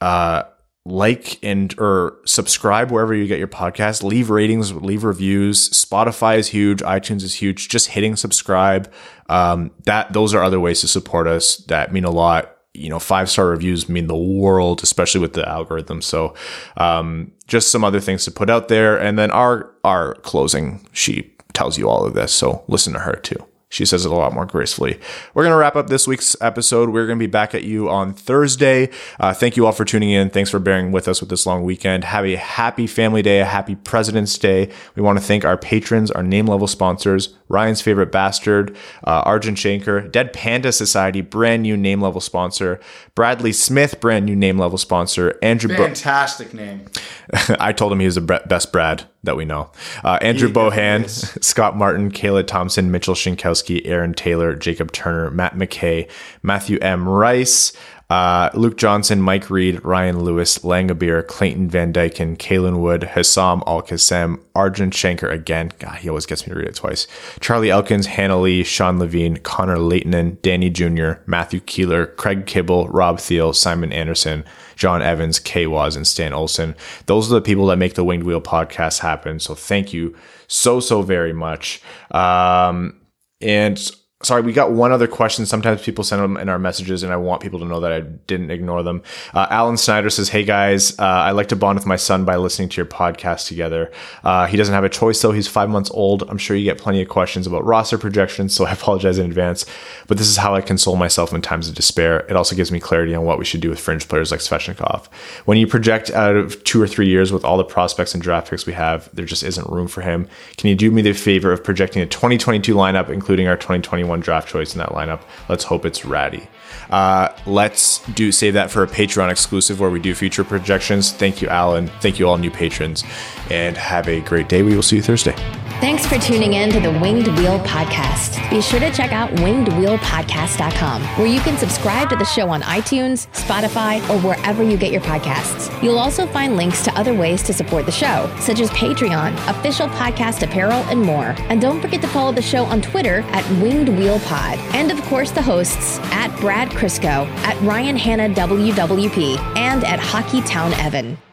uh, like and or subscribe wherever you get your podcast. Leave ratings leave reviews. Spotify is huge. itunes is huge. Just hitting subscribe. Um, that those are other ways to support us that mean a lot. You know five star reviews mean the world especially with the algorithm. So um, just some other things to put out there. And then our our closing she tells you all of this. So listen to her too she says it a lot more gracefully. We're going to wrap up this week's episode. We're going to be back at you on Thursday. Uh, thank you all for tuning in. Thanks for bearing with us with this long weekend. Have a happy family day, a happy President's Day. We want to thank our patrons, our name level sponsors, Ryan's favorite bastard, uh, Arjun Shankar, Dead Panda Society, brand new name level sponsor, Bradley Smith, brand new name level sponsor, Andrew. Fantastic name. *laughs* I told him he was the best Brad that we know. Uh, Andrew Bohan, is. *laughs* Scott Martin, Kayla Thompson, Mitchell Shinkowski, Aaron Taylor, Jacob Turner, Matt McKay, Matthew M. Rice, uh, Luke Johnson, Mike Reed, Ryan Lewis, Langabir, Clayton Van Dyken, Kalen Wood, Hassam Al Qassem, Arjun Shankar again. God, he always gets me to read it twice. Charlie Elkins, Hannah Lee, Sean Levine, Connor Leighton, Danny Jr., Matthew Keeler, Craig Kibble, Rob Thiel, Simon Anderson, John Evans, Kay Waz, and Stan Olson. Those are the people that make the Winged Wheel podcast happen. So thank you so, so very much. Um, and sorry, we got one other question. Sometimes people send them in our messages, and I want people to know that I didn't ignore them. Uh, Alan Snyder says, Hey guys, uh, I like to bond with my son by listening to your podcast together. Uh, he doesn't have a choice though. He's five months old. I'm sure you get plenty of questions about roster projections, so I *laughs* apologize in advance. But this is how I console myself in times of despair. It also gives me clarity on what we should do with fringe players like Svechnikov. When you project out of two or three years with all the prospects and draft picks we have, there just isn't room for him. Can you do me the favor of projecting a 2022 lineup, including our 2021 draft choice in that lineup? Let's hope it's ratty. Uh, let's do save that for a Patreon exclusive where we do future projections. Thank you, Alan. Thank you, all new patrons, and have a great day. We will see you Thursday. Thanks for tuning in to the Winged Wheel Podcast. Be sure to check out wingedwheelpodcast.com, where you can subscribe to the show on iTunes, Spotify, or wherever you get your podcasts. You'll also find links to other ways to support the show, such as Patreon, official podcast apparel, and more. And don't forget to follow the show on Twitter at Winged Wheel Pod. And of course, the hosts at Brad Crisco, at Ryan Hanna WWP, and at Hockey Town Evan.